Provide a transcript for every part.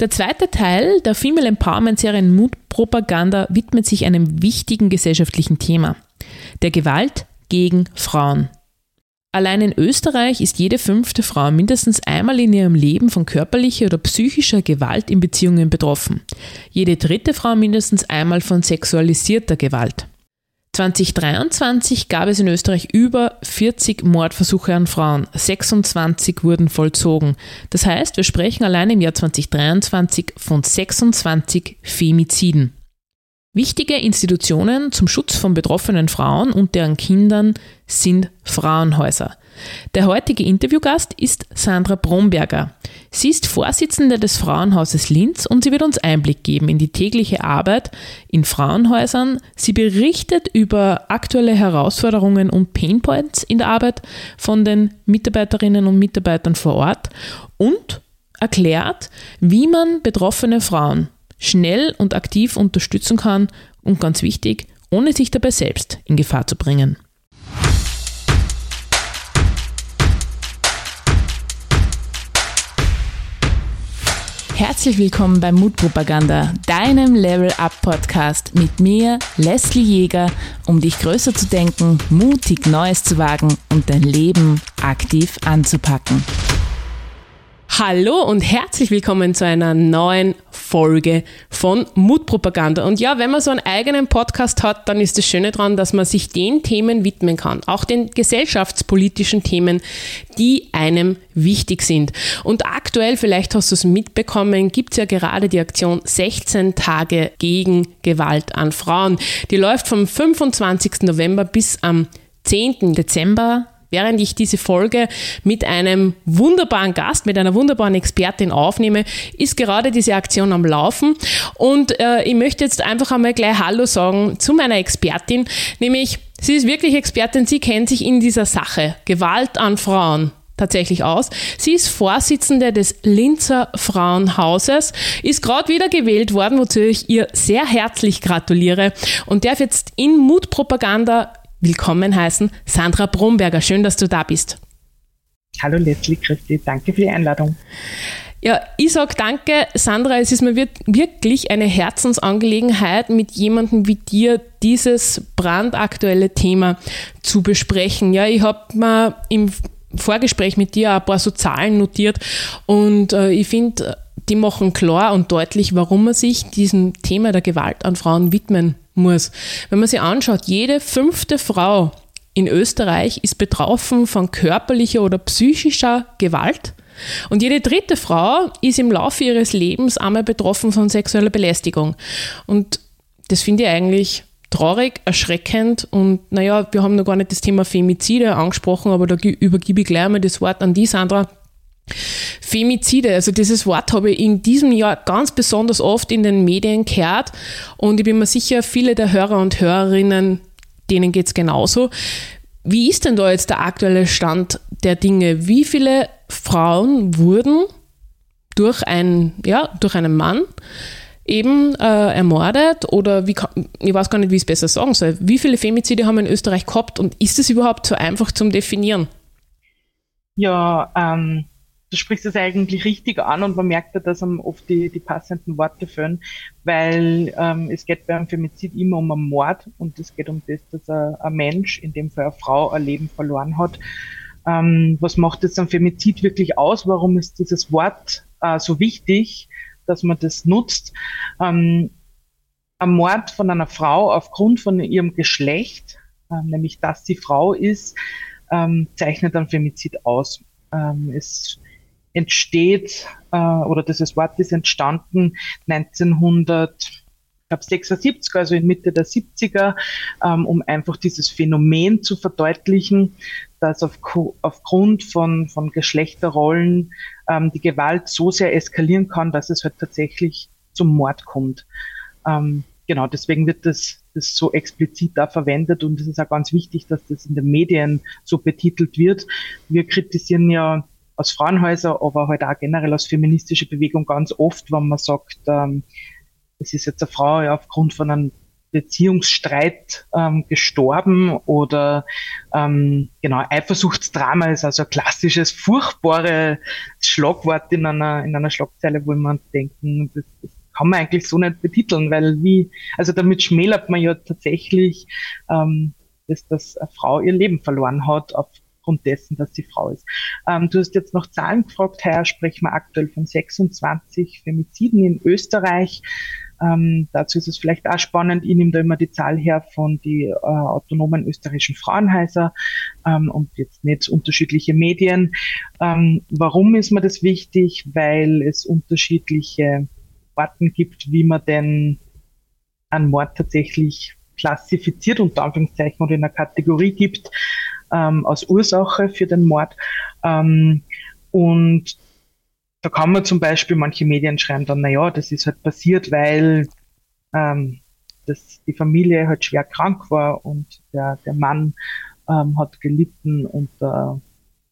Der zweite Teil der Female Empowerment Serie Mutpropaganda widmet sich einem wichtigen gesellschaftlichen Thema, der Gewalt gegen Frauen. Allein in Österreich ist jede fünfte Frau mindestens einmal in ihrem Leben von körperlicher oder psychischer Gewalt in Beziehungen betroffen. Jede dritte Frau mindestens einmal von sexualisierter Gewalt. 2023 gab es in Österreich über 40 Mordversuche an Frauen, 26 wurden vollzogen. Das heißt, wir sprechen allein im Jahr 2023 von 26 Femiziden. Wichtige Institutionen zum Schutz von betroffenen Frauen und deren Kindern sind Frauenhäuser. Der heutige Interviewgast ist Sandra Bromberger. Sie ist Vorsitzende des Frauenhauses Linz und sie wird uns Einblick geben in die tägliche Arbeit in Frauenhäusern. Sie berichtet über aktuelle Herausforderungen und Painpoints in der Arbeit von den Mitarbeiterinnen und Mitarbeitern vor Ort und erklärt, wie man betroffene Frauen schnell und aktiv unterstützen kann und ganz wichtig, ohne sich dabei selbst in Gefahr zu bringen. Herzlich willkommen bei Mutpropaganda, deinem Level Up Podcast mit mir, Leslie Jäger, um dich größer zu denken, mutig Neues zu wagen und dein Leben aktiv anzupacken. Hallo und herzlich willkommen zu einer neuen Folge von Mutpropaganda. Und ja, wenn man so einen eigenen Podcast hat, dann ist das Schöne daran, dass man sich den Themen widmen kann, auch den gesellschaftspolitischen Themen, die einem wichtig sind. Und aktuell, vielleicht hast du es mitbekommen, gibt es ja gerade die Aktion 16 Tage gegen Gewalt an Frauen. Die läuft vom 25. November bis am 10. Dezember Während ich diese Folge mit einem wunderbaren Gast, mit einer wunderbaren Expertin aufnehme, ist gerade diese Aktion am Laufen. Und äh, ich möchte jetzt einfach einmal gleich Hallo sagen zu meiner Expertin, nämlich sie ist wirklich Expertin, sie kennt sich in dieser Sache Gewalt an Frauen tatsächlich aus. Sie ist Vorsitzende des Linzer Frauenhauses, ist gerade wieder gewählt worden, wozu ich ihr sehr herzlich gratuliere und darf jetzt in Mutpropaganda willkommen heißen Sandra Bromberger. Schön, dass du da bist. Hallo Leslie, Christi, danke für die Einladung. Ja, ich sage danke, Sandra. Es ist mir wirklich eine Herzensangelegenheit, mit jemandem wie dir dieses brandaktuelle Thema zu besprechen. Ja, ich habe mir im Vorgespräch mit dir ein paar so Zahlen notiert und äh, ich finde, die machen klar und deutlich, warum man sich diesem Thema der Gewalt an Frauen widmen muss. Wenn man sich anschaut, jede fünfte Frau in Österreich ist betroffen von körperlicher oder psychischer Gewalt. Und jede dritte Frau ist im Laufe ihres Lebens einmal betroffen von sexueller Belästigung. Und das finde ich eigentlich traurig, erschreckend und naja, wir haben noch gar nicht das Thema Femizide angesprochen, aber da übergebe ich gleich mal das Wort an die, Sandra. Femizide, also dieses Wort habe ich in diesem Jahr ganz besonders oft in den Medien gehört und ich bin mir sicher, viele der Hörer und Hörerinnen, denen geht es genauso. Wie ist denn da jetzt der aktuelle Stand der Dinge? Wie viele Frauen wurden durch, ein, ja, durch einen Mann eben äh, ermordet oder wie ich weiß gar nicht, wie ich es besser sagen soll. Wie viele Femizide haben wir in Österreich gehabt und ist es überhaupt so einfach zum Definieren? Ja, ähm, du sprichst es eigentlich richtig an und man merkt ja, dass einem oft die, die passenden Worte fehlen, weil ähm, es geht beim Femizid immer um einen Mord und es geht um das, dass ein, ein Mensch, in dem Fall eine Frau, ein Leben verloren hat. Ähm, was macht jetzt ein Femizid wirklich aus? Warum ist dieses Wort äh, so wichtig, dass man das nutzt? Ähm, ein Mord von einer Frau aufgrund von ihrem Geschlecht, äh, nämlich dass sie Frau ist, ähm, zeichnet ein Femizid aus. Ähm, es entsteht, äh, oder dieses Wort ist entstanden 1900, glaube 76, also in Mitte der 70er, ähm, um einfach dieses Phänomen zu verdeutlichen, dass auf, aufgrund von, von Geschlechterrollen ähm, die Gewalt so sehr eskalieren kann, dass es halt tatsächlich zum Mord kommt. Ähm, genau, deswegen wird das, das so explizit da verwendet und es ist auch ganz wichtig, dass das in den Medien so betitelt wird. Wir kritisieren ja als Frauenhäuser, aber halt auch generell als feministische Bewegung ganz oft, wenn man sagt, ähm, es ist jetzt eine Frau ja, aufgrund von einem Beziehungsstreit ähm, gestorben oder ähm, genau Eifersuchtsdrama ist also ein klassisches furchtbares Schlagwort in einer in einer Schlagzeile, wo man denken, das, das kann man eigentlich so nicht betiteln, weil wie also damit schmälert man ja tatsächlich, ähm, dass, dass eine Frau ihr Leben verloren hat aufgrund dessen, dass sie Frau ist. Ähm, du hast jetzt noch Zahlen gefragt, heuer sprechen wir aktuell von 26 Femiziden in Österreich. Ähm, dazu ist es vielleicht auch spannend, ich nehme da immer die Zahl her von die äh, autonomen österreichischen Frauenhäuser ähm, und jetzt nicht unterschiedliche Medien. Ähm, warum ist mir das wichtig? Weil es unterschiedliche Orten gibt, wie man denn einen Mord tatsächlich klassifiziert, unter Anführungszeichen, oder in einer Kategorie gibt ähm, als Ursache für den Mord. Ähm, und da kann man zum Beispiel, manche Medien schreiben dann, naja, das ist halt passiert, weil ähm, dass die Familie halt schwer krank war und der, der Mann ähm, hat gelitten unter,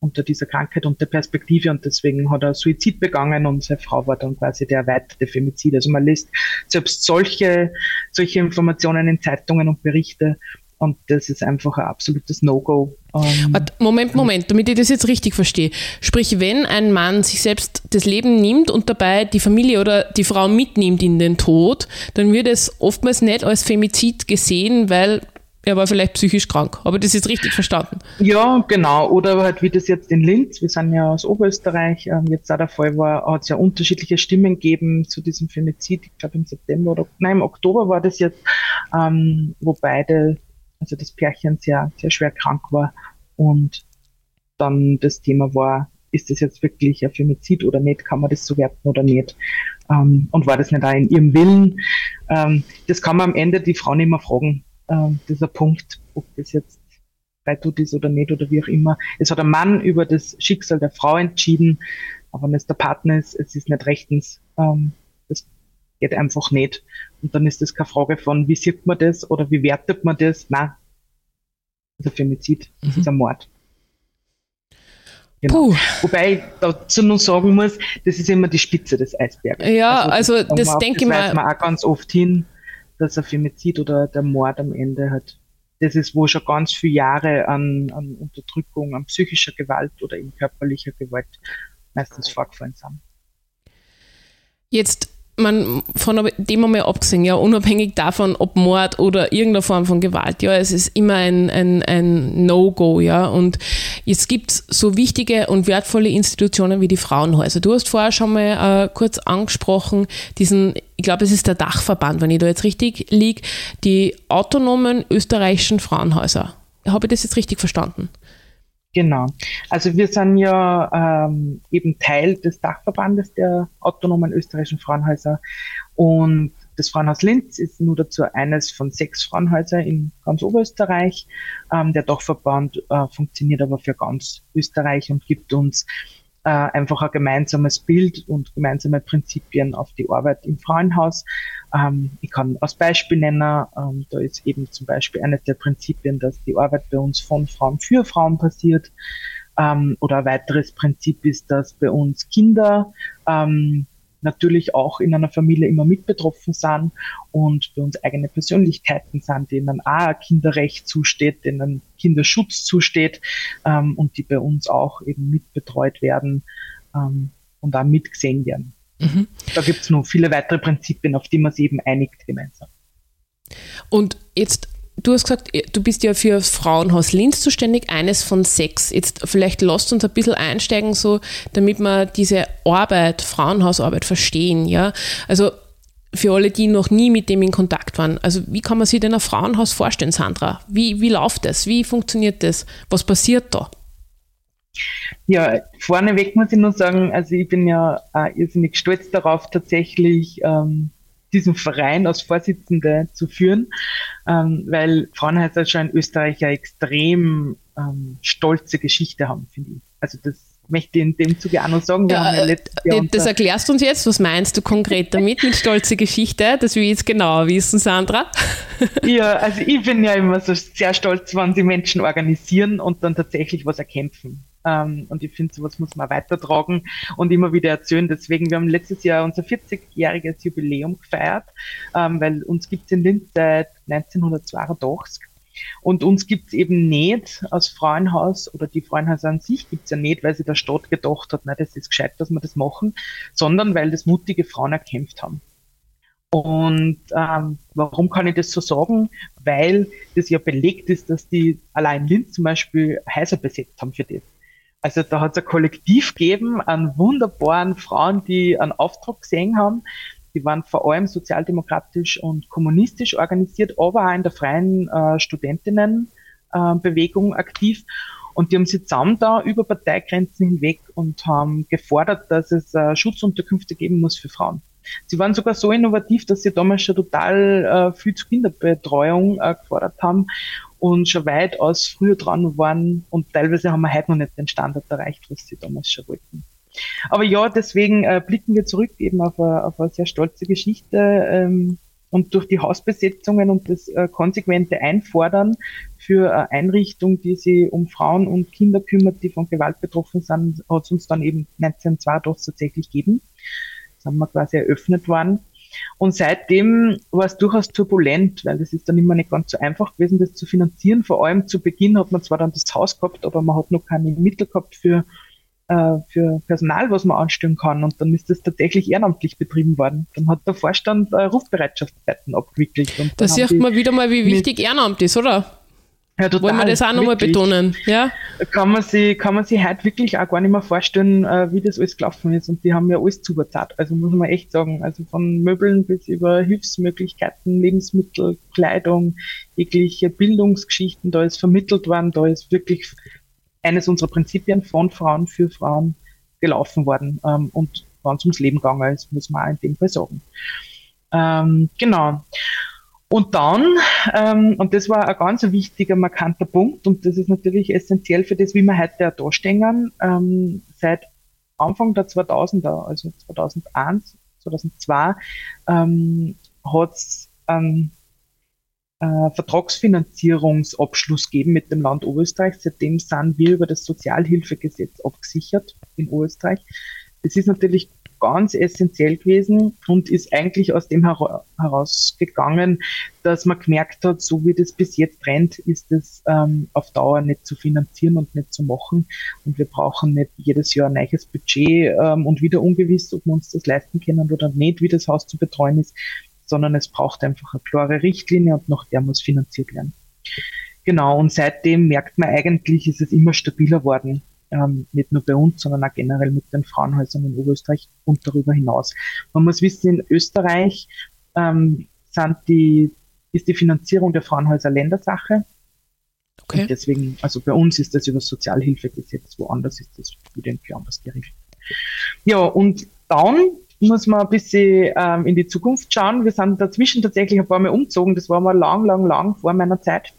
unter dieser Krankheit und der Perspektive und deswegen hat er Suizid begangen und seine Frau war dann quasi der erweiterte Femizid. Also man liest selbst solche, solche Informationen in Zeitungen und Berichte und das ist einfach ein absolutes No-Go. Ähm, Moment, Moment, damit ich das jetzt richtig verstehe. Sprich, wenn ein Mann sich selbst das Leben nimmt und dabei die Familie oder die Frau mitnimmt in den Tod, dann wird es oftmals nicht als Femizid gesehen, weil er war vielleicht psychisch krank. Aber das ist richtig verstanden. Ja, genau. Oder halt wie das jetzt in Linz, wir sind ja aus Oberösterreich, ähm, jetzt auch der Fall war, hat es ja unterschiedliche Stimmen gegeben zu diesem Femizid. Ich glaube im September oder nein, im Oktober war das jetzt, ähm, wo beide also das Pärchen sehr, sehr schwer krank war und dann das Thema war, ist das jetzt wirklich ein Femizid oder nicht, kann man das so werten oder nicht ähm, und war das nicht auch in ihrem Willen. Ähm, das kann man am Ende die Frau nicht mehr fragen, ähm, dieser Punkt, ob das jetzt bei tut ist oder nicht oder wie auch immer. Es hat ein Mann über das Schicksal der Frau entschieden, aber wenn es der Partner ist, es ist nicht rechtens. Ähm, geht einfach nicht. Und dann ist das keine Frage von, wie sieht man das oder wie wertet man das? Nein. Das ist ein Femizid, das mhm. ist ein Mord. Genau. Wobei ich dazu noch sagen muss, das ist immer die Spitze des Eisberges. Ja, also, also das, das denke ich mal. Das man auch ganz oft hin, dass ein Femizid oder der Mord am Ende hat. Das ist, wo schon ganz viele Jahre an, an Unterdrückung, an psychischer Gewalt oder in körperlicher Gewalt meistens vorgefallen sind. Jetzt man von dem einmal abgesehen, ja, unabhängig davon, ob Mord oder irgendeine Form von Gewalt, ja, es ist immer ein, ein, ein No-Go, ja. Und jetzt gibt es so wichtige und wertvolle Institutionen wie die Frauenhäuser. Du hast vorher schon mal äh, kurz angesprochen, diesen, ich glaube, es ist der Dachverband, wenn ich da jetzt richtig liege, die autonomen österreichischen Frauenhäuser. Habe ich das jetzt richtig verstanden? Genau. Also wir sind ja ähm, eben Teil des Dachverbandes der autonomen österreichischen Frauenhäuser und das Frauenhaus Linz ist nur dazu eines von sechs Frauenhäusern in ganz Oberösterreich. Ähm, der Dachverband äh, funktioniert aber für ganz Österreich und gibt uns äh, einfach ein gemeinsames Bild und gemeinsame Prinzipien auf die Arbeit im Frauenhaus. Ähm, ich kann als Beispiel nennen, ähm, da ist eben zum Beispiel eines der Prinzipien, dass die Arbeit bei uns von Frauen für Frauen passiert. Ähm, oder ein weiteres Prinzip ist, dass bei uns Kinder ähm, natürlich auch in einer Familie immer mit betroffen sind und bei uns eigene Persönlichkeiten sind, denen auch ein Kinderrecht zusteht, denen Kinderschutz zusteht ähm, und die bei uns auch eben mitbetreut werden ähm, und auch mitgesehen werden. Mhm. Da gibt es noch viele weitere Prinzipien, auf die man sich eben einigt gemeinsam. Und jetzt du hast gesagt, du bist ja für das Frauenhaus Linz zuständig, eines von sechs. Jetzt vielleicht lasst uns ein bisschen einsteigen, so, damit wir diese Arbeit, Frauenhausarbeit verstehen, ja. Also, für alle, die noch nie mit dem in Kontakt waren. Also, wie kann man sich denn ein Frauenhaus vorstellen, Sandra? Wie, wie läuft das? Wie funktioniert das? Was passiert da? Ja, vorneweg muss ich nur sagen, also ich bin ja auch irrsinnig stolz darauf, tatsächlich ähm, diesen Verein als Vorsitzende zu führen, ähm, weil Frauenhäuser schon in Österreich eine extrem ähm, stolze Geschichte haben, finde ich. Also das möchte ich in dem Zuge auch noch sagen. Ja, ja äh, das erklärst du uns jetzt. Was meinst du konkret damit mit stolze Geschichte? Das will ich jetzt genauer wissen, Sandra. ja, also ich bin ja immer so sehr stolz, wenn sie Menschen organisieren und dann tatsächlich was erkämpfen. Ähm, und ich finde, sowas muss man weitertragen und immer wieder erzählen. Deswegen, wir haben letztes Jahr unser 40-jähriges Jubiläum gefeiert, ähm, weil uns gibt es in Linz seit 1982. Und uns gibt es eben nicht als Frauenhaus oder die Frauenhäuser an sich gibt es ja nicht, weil sie der Stadt gedacht hat, na, das ist gescheit, dass wir das machen, sondern weil das mutige Frauen erkämpft haben. Und ähm, warum kann ich das so sagen? Weil das ja belegt ist, dass die allein Linz zum Beispiel Häuser besetzt haben für das. Also da hat es ein Kollektiv gegeben an wunderbaren Frauen, die einen Auftrag gesehen haben. Die waren vor allem sozialdemokratisch und kommunistisch organisiert, aber auch in der freien äh, Studentinnenbewegung äh, aktiv. Und die haben sich zusammen da über Parteigrenzen hinweg und haben gefordert, dass es äh, Schutzunterkünfte geben muss für Frauen. Sie waren sogar so innovativ, dass sie damals schon total äh, viel zur Kinderbetreuung äh, gefordert haben und schon weitaus früher dran waren und teilweise haben wir heute noch nicht den Standard erreicht, was sie damals schon wollten. Aber ja, deswegen äh, blicken wir zurück eben auf eine, auf eine sehr stolze Geschichte ähm, und durch die Hausbesetzungen und das äh, konsequente Einfordern für eine Einrichtung, die sich um Frauen und Kinder kümmert, die von Gewalt betroffen sind, hat es uns dann eben 1982 tatsächlich gegeben. Haben wir quasi eröffnet worden. Und seitdem war es durchaus turbulent, weil das ist dann immer nicht ganz so einfach gewesen, das zu finanzieren. Vor allem zu Beginn hat man zwar dann das Haus gehabt, aber man hat noch keine Mittel gehabt für, äh, für Personal, was man anstellen kann. Und dann ist das tatsächlich ehrenamtlich betrieben worden. Dann hat der Vorstand äh, Rufbereitschaftszeiten abgewickelt. da sieht man wieder mal, wie wichtig Ehrenamt ist, oder? Ja, total, Wollen wir das auch nochmal betonen? Ja? Kann man sich, kann man sich heute wirklich auch gar nicht mehr vorstellen, äh, wie das alles gelaufen ist. Und die haben ja alles zugezahlt. Also muss man echt sagen. Also von Möbeln bis über Hilfsmöglichkeiten, Lebensmittel, Kleidung, jegliche Bildungsgeschichten, da ist vermittelt worden, da ist wirklich eines unserer Prinzipien von Frauen für Frauen gelaufen worden. Ähm, und wenn es ums Leben gegangen ist, muss man auch in dem Fall sagen. Ähm, genau. Und dann, ähm, und das war ein ganz wichtiger, markanter Punkt, und das ist natürlich essentiell für das, wie wir heute auch dastehen, ähm, seit Anfang der 2000er, also 2001, 2002, ähm, hat es einen äh, Vertragsfinanzierungsabschluss gegeben mit dem Land Oberösterreich. Seitdem sind wir über das Sozialhilfegesetz abgesichert in Oberösterreich. Das ist natürlich ganz essentiell gewesen und ist eigentlich aus dem herausgegangen, dass man gemerkt hat, so wie das bis jetzt rennt, ist es ähm, auf Dauer nicht zu finanzieren und nicht zu machen. Und wir brauchen nicht jedes Jahr ein neues Budget ähm, und wieder ungewiss, ob wir uns das leisten können oder nicht, wie das Haus zu betreuen ist, sondern es braucht einfach eine klare Richtlinie und nach der muss finanziert werden. Genau, und seitdem merkt man eigentlich, ist es immer stabiler worden ähm, nicht nur bei uns, sondern auch generell mit den Frauenhäusern in Oberösterreich und darüber hinaus. Man muss wissen, in Österreich ähm, sind die, ist die Finanzierung der Frauenhäuser Ländersache. Okay. Und deswegen, also bei uns ist das über das Sozialhilfegesetz, woanders ist das wieder irgendwie anders geregelt. Ja, und dann muss man ein bisschen ähm, in die Zukunft schauen. Wir sind dazwischen tatsächlich ein paar Mal umgezogen. Das war mal lang, lang, lang vor meiner Zeit.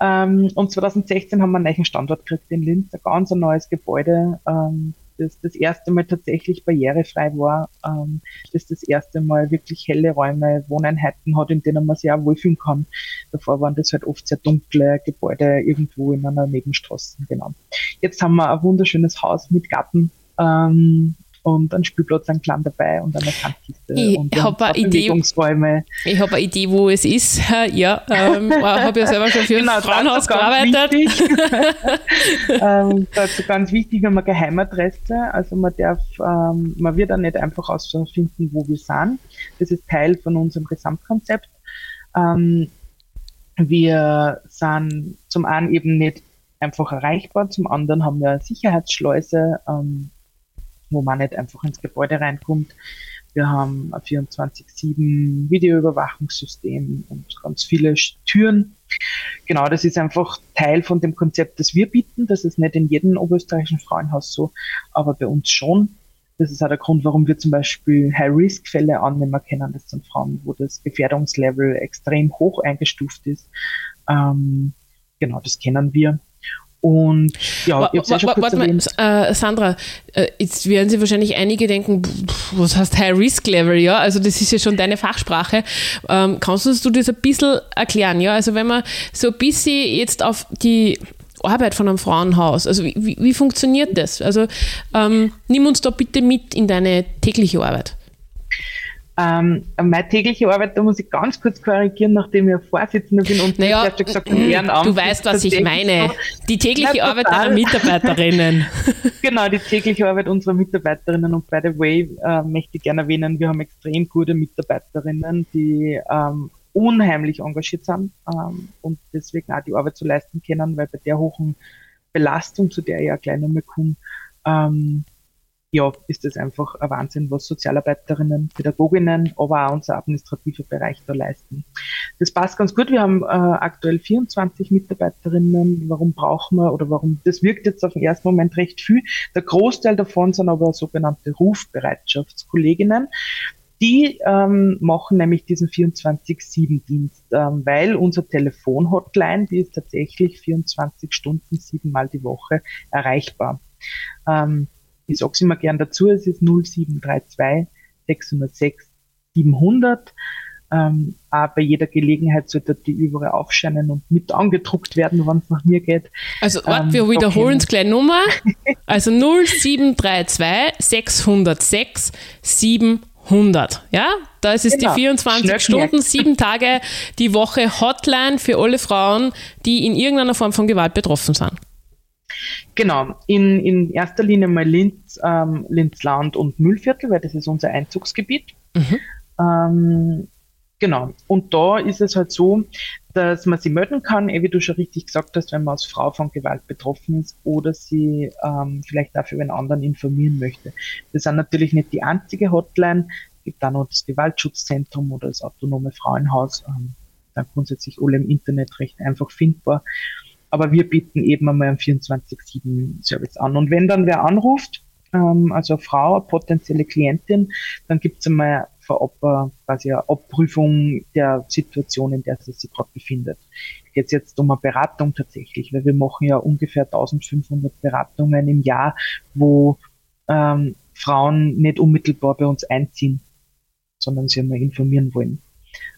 Ähm, und 2016 haben wir einen neuen Standort gekriegt in Linz, ein ganz neues Gebäude, ähm, das das erste Mal tatsächlich barrierefrei war, ähm, das das erste Mal wirklich helle Räume, Wohneinheiten hat, in denen man sich auch wohlfühlen kann. Davor waren das halt oft sehr dunkle Gebäude irgendwo in einer Nebenstraße, genau. Jetzt haben wir ein wunderschönes Haus mit Garten, ähm, und einen Spielplatz, einen kleinen dabei und eine Sandkiste. Ich habe eine Idee. Ich habe eine Idee, wo es ist. Ja, ähm, habe ja selber schon für genau, ein Frauenhaus gearbeitet. ähm, dazu ganz wichtig, haben eine Geheimadresse. Also man darf, ähm, man wird auch nicht einfach ausfinden, wo wir sind. Das ist Teil von unserem Gesamtkonzept. Ähm, wir sind zum einen eben nicht einfach erreichbar, zum anderen haben wir eine Sicherheitsschleuse, ähm, wo man nicht einfach ins Gebäude reinkommt. Wir haben ein 24-7 Videoüberwachungssystem und ganz viele Türen. Genau, das ist einfach Teil von dem Konzept, das wir bieten. Das ist nicht in jedem oberösterreichischen Frauenhaus so, aber bei uns schon. Das ist auch der Grund, warum wir zum Beispiel High-Risk-Fälle annehmen können. Das sind Frauen, wo das Gefährdungslevel extrem hoch eingestuft ist. Ähm, genau, das kennen wir. Und ja, ich ja Warte mal, äh, Sandra, äh, jetzt werden Sie wahrscheinlich einige denken, pff, was heißt High Risk Level, ja? Also das ist ja schon deine Fachsprache. Ähm, kannst du das ein bisschen erklären, ja? Also wenn man so ein bisschen jetzt auf die Arbeit von einem Frauenhaus? Also wie, wie, wie funktioniert das? Also ähm, nimm uns da bitte mit in deine tägliche Arbeit. Ähm, meine tägliche Arbeit, da muss ich ganz kurz korrigieren, nachdem ich Vorsitzender bin und naja, ja gesagt Ehrenamt. Du weißt, was ich meine. Die tägliche Arbeit deiner Mitarbeiterinnen. genau, die tägliche Arbeit unserer Mitarbeiterinnen und by the way, äh, möchte ich gerne erwähnen, wir haben extrem gute Mitarbeiterinnen, die ähm, unheimlich engagiert sind ähm, und deswegen auch die Arbeit zu leisten können, weil bei der hohen Belastung, zu der ich ja gleich nochmal komme, ähm, ja, ist das einfach ein Wahnsinn, was Sozialarbeiterinnen, Pädagoginnen, aber auch unser administrativer Bereich da leisten. Das passt ganz gut. Wir haben äh, aktuell 24 Mitarbeiterinnen. Warum brauchen wir oder warum? Das wirkt jetzt auf den ersten Moment recht viel. Der Großteil davon sind aber sogenannte Rufbereitschaftskolleginnen. Die ähm, machen nämlich diesen 24-7-Dienst, ähm, weil unser Telefon-Hotline, die ist tatsächlich 24 Stunden, siebenmal die Woche erreichbar. Ähm, ich sage es immer gern dazu, es ist 0732 606 700. Ähm, auch bei jeder Gelegenheit sollte die überall aufscheinen und mit angedruckt werden, wenn es nach mir geht. Also, ähm, wir wiederholen es gleich nochmal. Also 0732 606 700. Ja, da ist es genau. die 24 Schnell Stunden, sieben Tage die Woche Hotline für alle Frauen, die in irgendeiner Form von Gewalt betroffen sind. Genau, in, in erster Linie mal Linz, ähm, Linzland und Müllviertel, weil das ist unser Einzugsgebiet. Mhm. Ähm, genau, und da ist es halt so, dass man sie melden kann, eh, wie du schon richtig gesagt hast, wenn man als Frau von Gewalt betroffen ist oder sie ähm, vielleicht dafür einen anderen informieren möchte. Das sind natürlich nicht die einzige Hotline, es gibt auch noch das Gewaltschutzzentrum oder das autonome Frauenhaus, ähm, dann grundsätzlich alle im Internet recht einfach findbar. Aber wir bieten eben einmal einen 24-7-Service an. Und wenn dann wer anruft, ähm, also eine Frau, eine potenzielle Klientin, dann gibt es einmal vorab äh, quasi eine Abprüfung der Situation, in der sie sich gerade befindet. Geht jetzt um eine Beratung tatsächlich, weil wir machen ja ungefähr 1500 Beratungen im Jahr, wo ähm, Frauen nicht unmittelbar bei uns einziehen, sondern sie einmal informieren wollen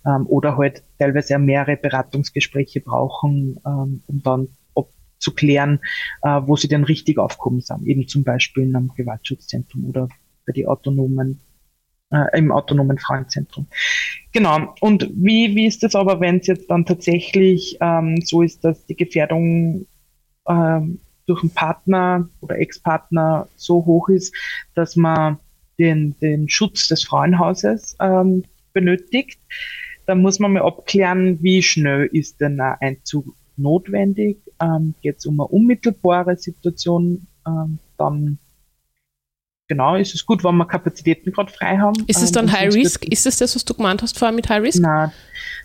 ähm, oder halt teilweise mehrere Beratungsgespräche brauchen, ähm, um dann zu klären, äh, wo sie denn richtig aufgekommen sind. Eben zum Beispiel in einem Gewaltschutzzentrum oder bei die autonomen, äh, im autonomen Frauenzentrum. Genau. Und wie, wie ist das aber, wenn es jetzt dann tatsächlich ähm, so ist, dass die Gefährdung ähm, durch einen Partner oder Ex-Partner so hoch ist, dass man den, den Schutz des Frauenhauses ähm, benötigt? Da muss man mal abklären, wie schnell ist denn ein Einzug notwendig. Ähm, Geht es um eine unmittelbare Situation, ähm, dann genau, ist es gut, wenn wir Kapazitäten gerade frei haben. Ist es dann ähm, High Risk? Ist es das, was du gemeint hast vorher mit High Risk? Nein,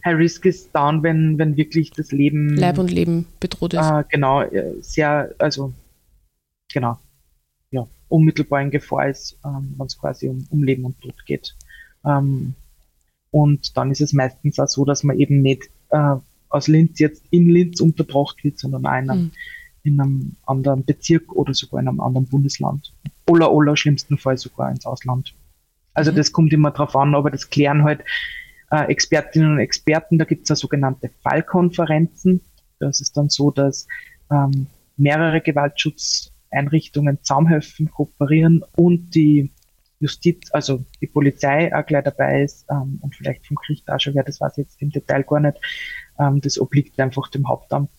High Risk ist dann, wenn, wenn wirklich das Leben. Leib und Leben bedroht ist. Äh, genau, äh, sehr, also, genau, ja, unmittelbar in Gefahr ist, ähm, wenn es quasi um, um Leben und Tod geht. Ähm, und dann ist es meistens auch so, dass man eben nicht äh, aus Linz jetzt in Linz unterbracht wird, sondern einem, mhm. in einem anderen Bezirk oder sogar in einem anderen Bundesland. Oder, oder schlimmsten Fall sogar ins Ausland. Also mhm. das kommt immer drauf an, aber das klären halt äh, Expertinnen und Experten. Da gibt es ja sogenannte Fallkonferenzen. Das ist dann so, dass ähm, mehrere Gewaltschutzeinrichtungen zusammenhelfen, kooperieren und die Justiz, also die Polizei auch gleich dabei ist ähm, und vielleicht vom Gericht auch schon wer, das weiß ich jetzt im Detail gar nicht. Ähm, das obliegt einfach dem Hauptamt.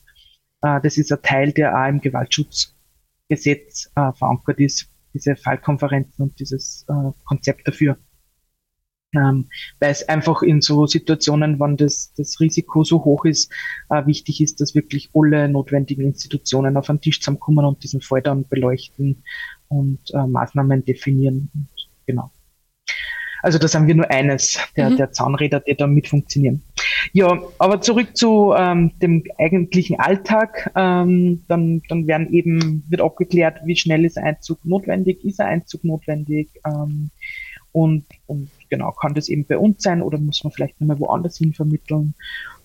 Äh, das ist ein Teil, der auch im Gewaltschutzgesetz äh, verankert ist, diese Fallkonferenzen und dieses äh, Konzept dafür. Ähm, weil es einfach in so Situationen, wann das, das Risiko so hoch ist, äh, wichtig ist, dass wirklich alle notwendigen Institutionen auf den Tisch zusammenkommen und diesen Fall dann beleuchten und äh, Maßnahmen definieren. Und genau. Also das haben wir nur eines der, mhm. der Zahnräder, die da mit funktionieren. Ja, aber zurück zu ähm, dem eigentlichen Alltag. Ähm, dann, dann werden eben, wird abgeklärt, wie schnell ist Einzug notwendig, ist ein Einzug notwendig ähm, und, und genau, kann das eben bei uns sein oder muss man vielleicht nochmal woanders hin vermitteln.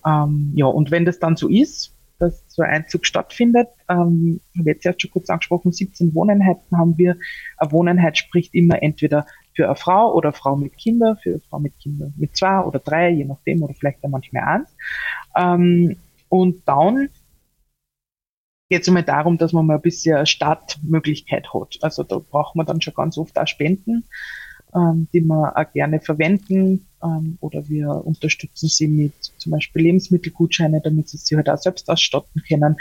Ähm, ja, und wenn das dann so ist, dass so ein Einzug stattfindet. Ähm, habe jetzt erst schon kurz angesprochen, 17 Wohneinheiten haben wir. Eine Wohneinheit spricht immer entweder für eine Frau oder Frau mit Kindern, für eine Frau mit Kindern mit zwei oder drei, je nachdem, oder vielleicht auch manchmal eins. Ähm, und dann geht es einmal darum, dass man mal ein bisschen Startmöglichkeit hat. Also da braucht man dann schon ganz oft auch Spenden, ähm, die wir auch gerne verwenden. Ähm, oder wir unterstützen sie mit zum Beispiel Lebensmittelgutscheine, damit sie sich halt auch selbst ausstatten können.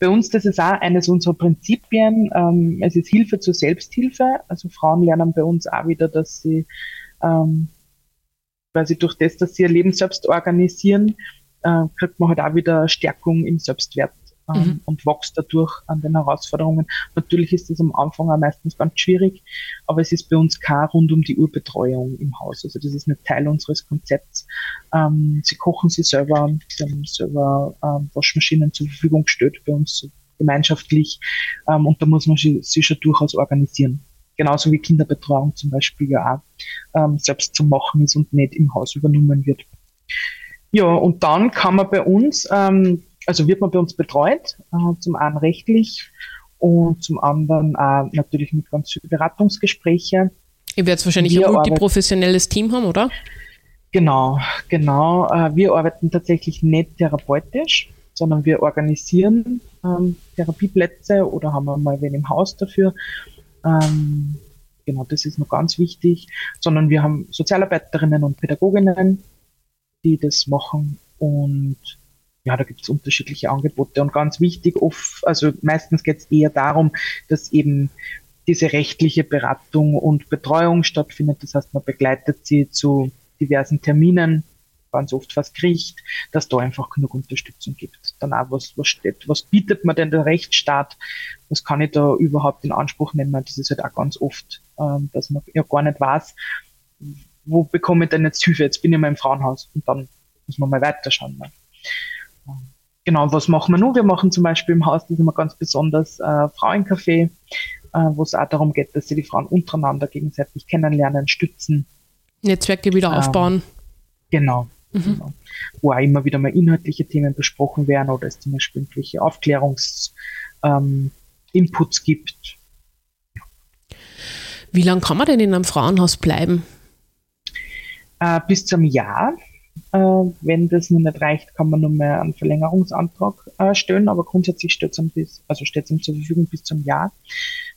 Bei uns, das ist auch eines unserer Prinzipien. Ähm, es ist Hilfe zur Selbsthilfe. Also Frauen lernen bei uns auch wieder, dass sie ähm, quasi durch das, dass sie ihr Leben selbst organisieren, äh, kriegt man halt auch wieder Stärkung im Selbstwert ähm, mhm. und wächst dadurch an den Herausforderungen. Natürlich ist das am Anfang auch meistens ganz schwierig, aber es ist bei uns keine rund um die Uhr Betreuung im Haus. Also das ist nicht Teil unseres Konzepts. Ähm, sie kochen sie selber, sie haben selber ähm, Waschmaschinen zur Verfügung gestellt bei uns gemeinschaftlich ähm, und da muss man sich, sich schon durchaus organisieren genauso wie Kinderbetreuung zum Beispiel ja auch ähm, selbst zu machen ist und nicht im Haus übernommen wird. Ja, und dann kann man bei uns, ähm, also wird man bei uns betreut, äh, zum einen rechtlich und zum anderen auch natürlich mit ganz vielen Beratungsgesprächen. Ihr werdet wahrscheinlich wir ein multiprofessionelles Team haben, oder? Genau, genau. Äh, wir arbeiten tatsächlich nicht therapeutisch, sondern wir organisieren ähm, Therapieplätze oder haben wir mal wen im Haus dafür ähm, genau, das ist noch ganz wichtig, sondern wir haben Sozialarbeiterinnen und Pädagoginnen, die das machen und ja, da gibt es unterschiedliche Angebote und ganz wichtig, oft, also meistens geht es eher darum, dass eben diese rechtliche Beratung und Betreuung stattfindet. Das heißt, man begleitet sie zu diversen Terminen, ganz oft was kriegt, dass da einfach genug Unterstützung gibt. Dann auch, was, was steht, was bietet man denn der Rechtsstaat, was kann ich da überhaupt in Anspruch nehmen? Das ist halt auch ganz oft, ähm, dass man ja gar nicht weiß, wo bekomme ich denn jetzt Hilfe? Jetzt bin ich mal im Frauenhaus und dann muss man mal weiterschauen. Ne? Genau, was machen wir nun? Wir machen zum Beispiel im Haus, das immer ganz besonders, äh, Frauencafé, äh, wo es auch darum geht, dass sie die Frauen untereinander gegenseitig kennenlernen, stützen. Netzwerke wieder ähm, aufbauen. Genau. Mhm. Genau. Wo auch immer wieder mal inhaltliche Themen besprochen werden oder es zum Beispiel irgendwelche Aufklärungsinputs ähm, gibt. Wie lange kann man denn in einem Frauenhaus bleiben? Äh, bis zum Jahr. Äh, wenn das noch nicht reicht, kann man nur mehr einen Verlängerungsantrag äh, stellen, aber grundsätzlich steht es bis, also es zur Verfügung bis zum Jahr.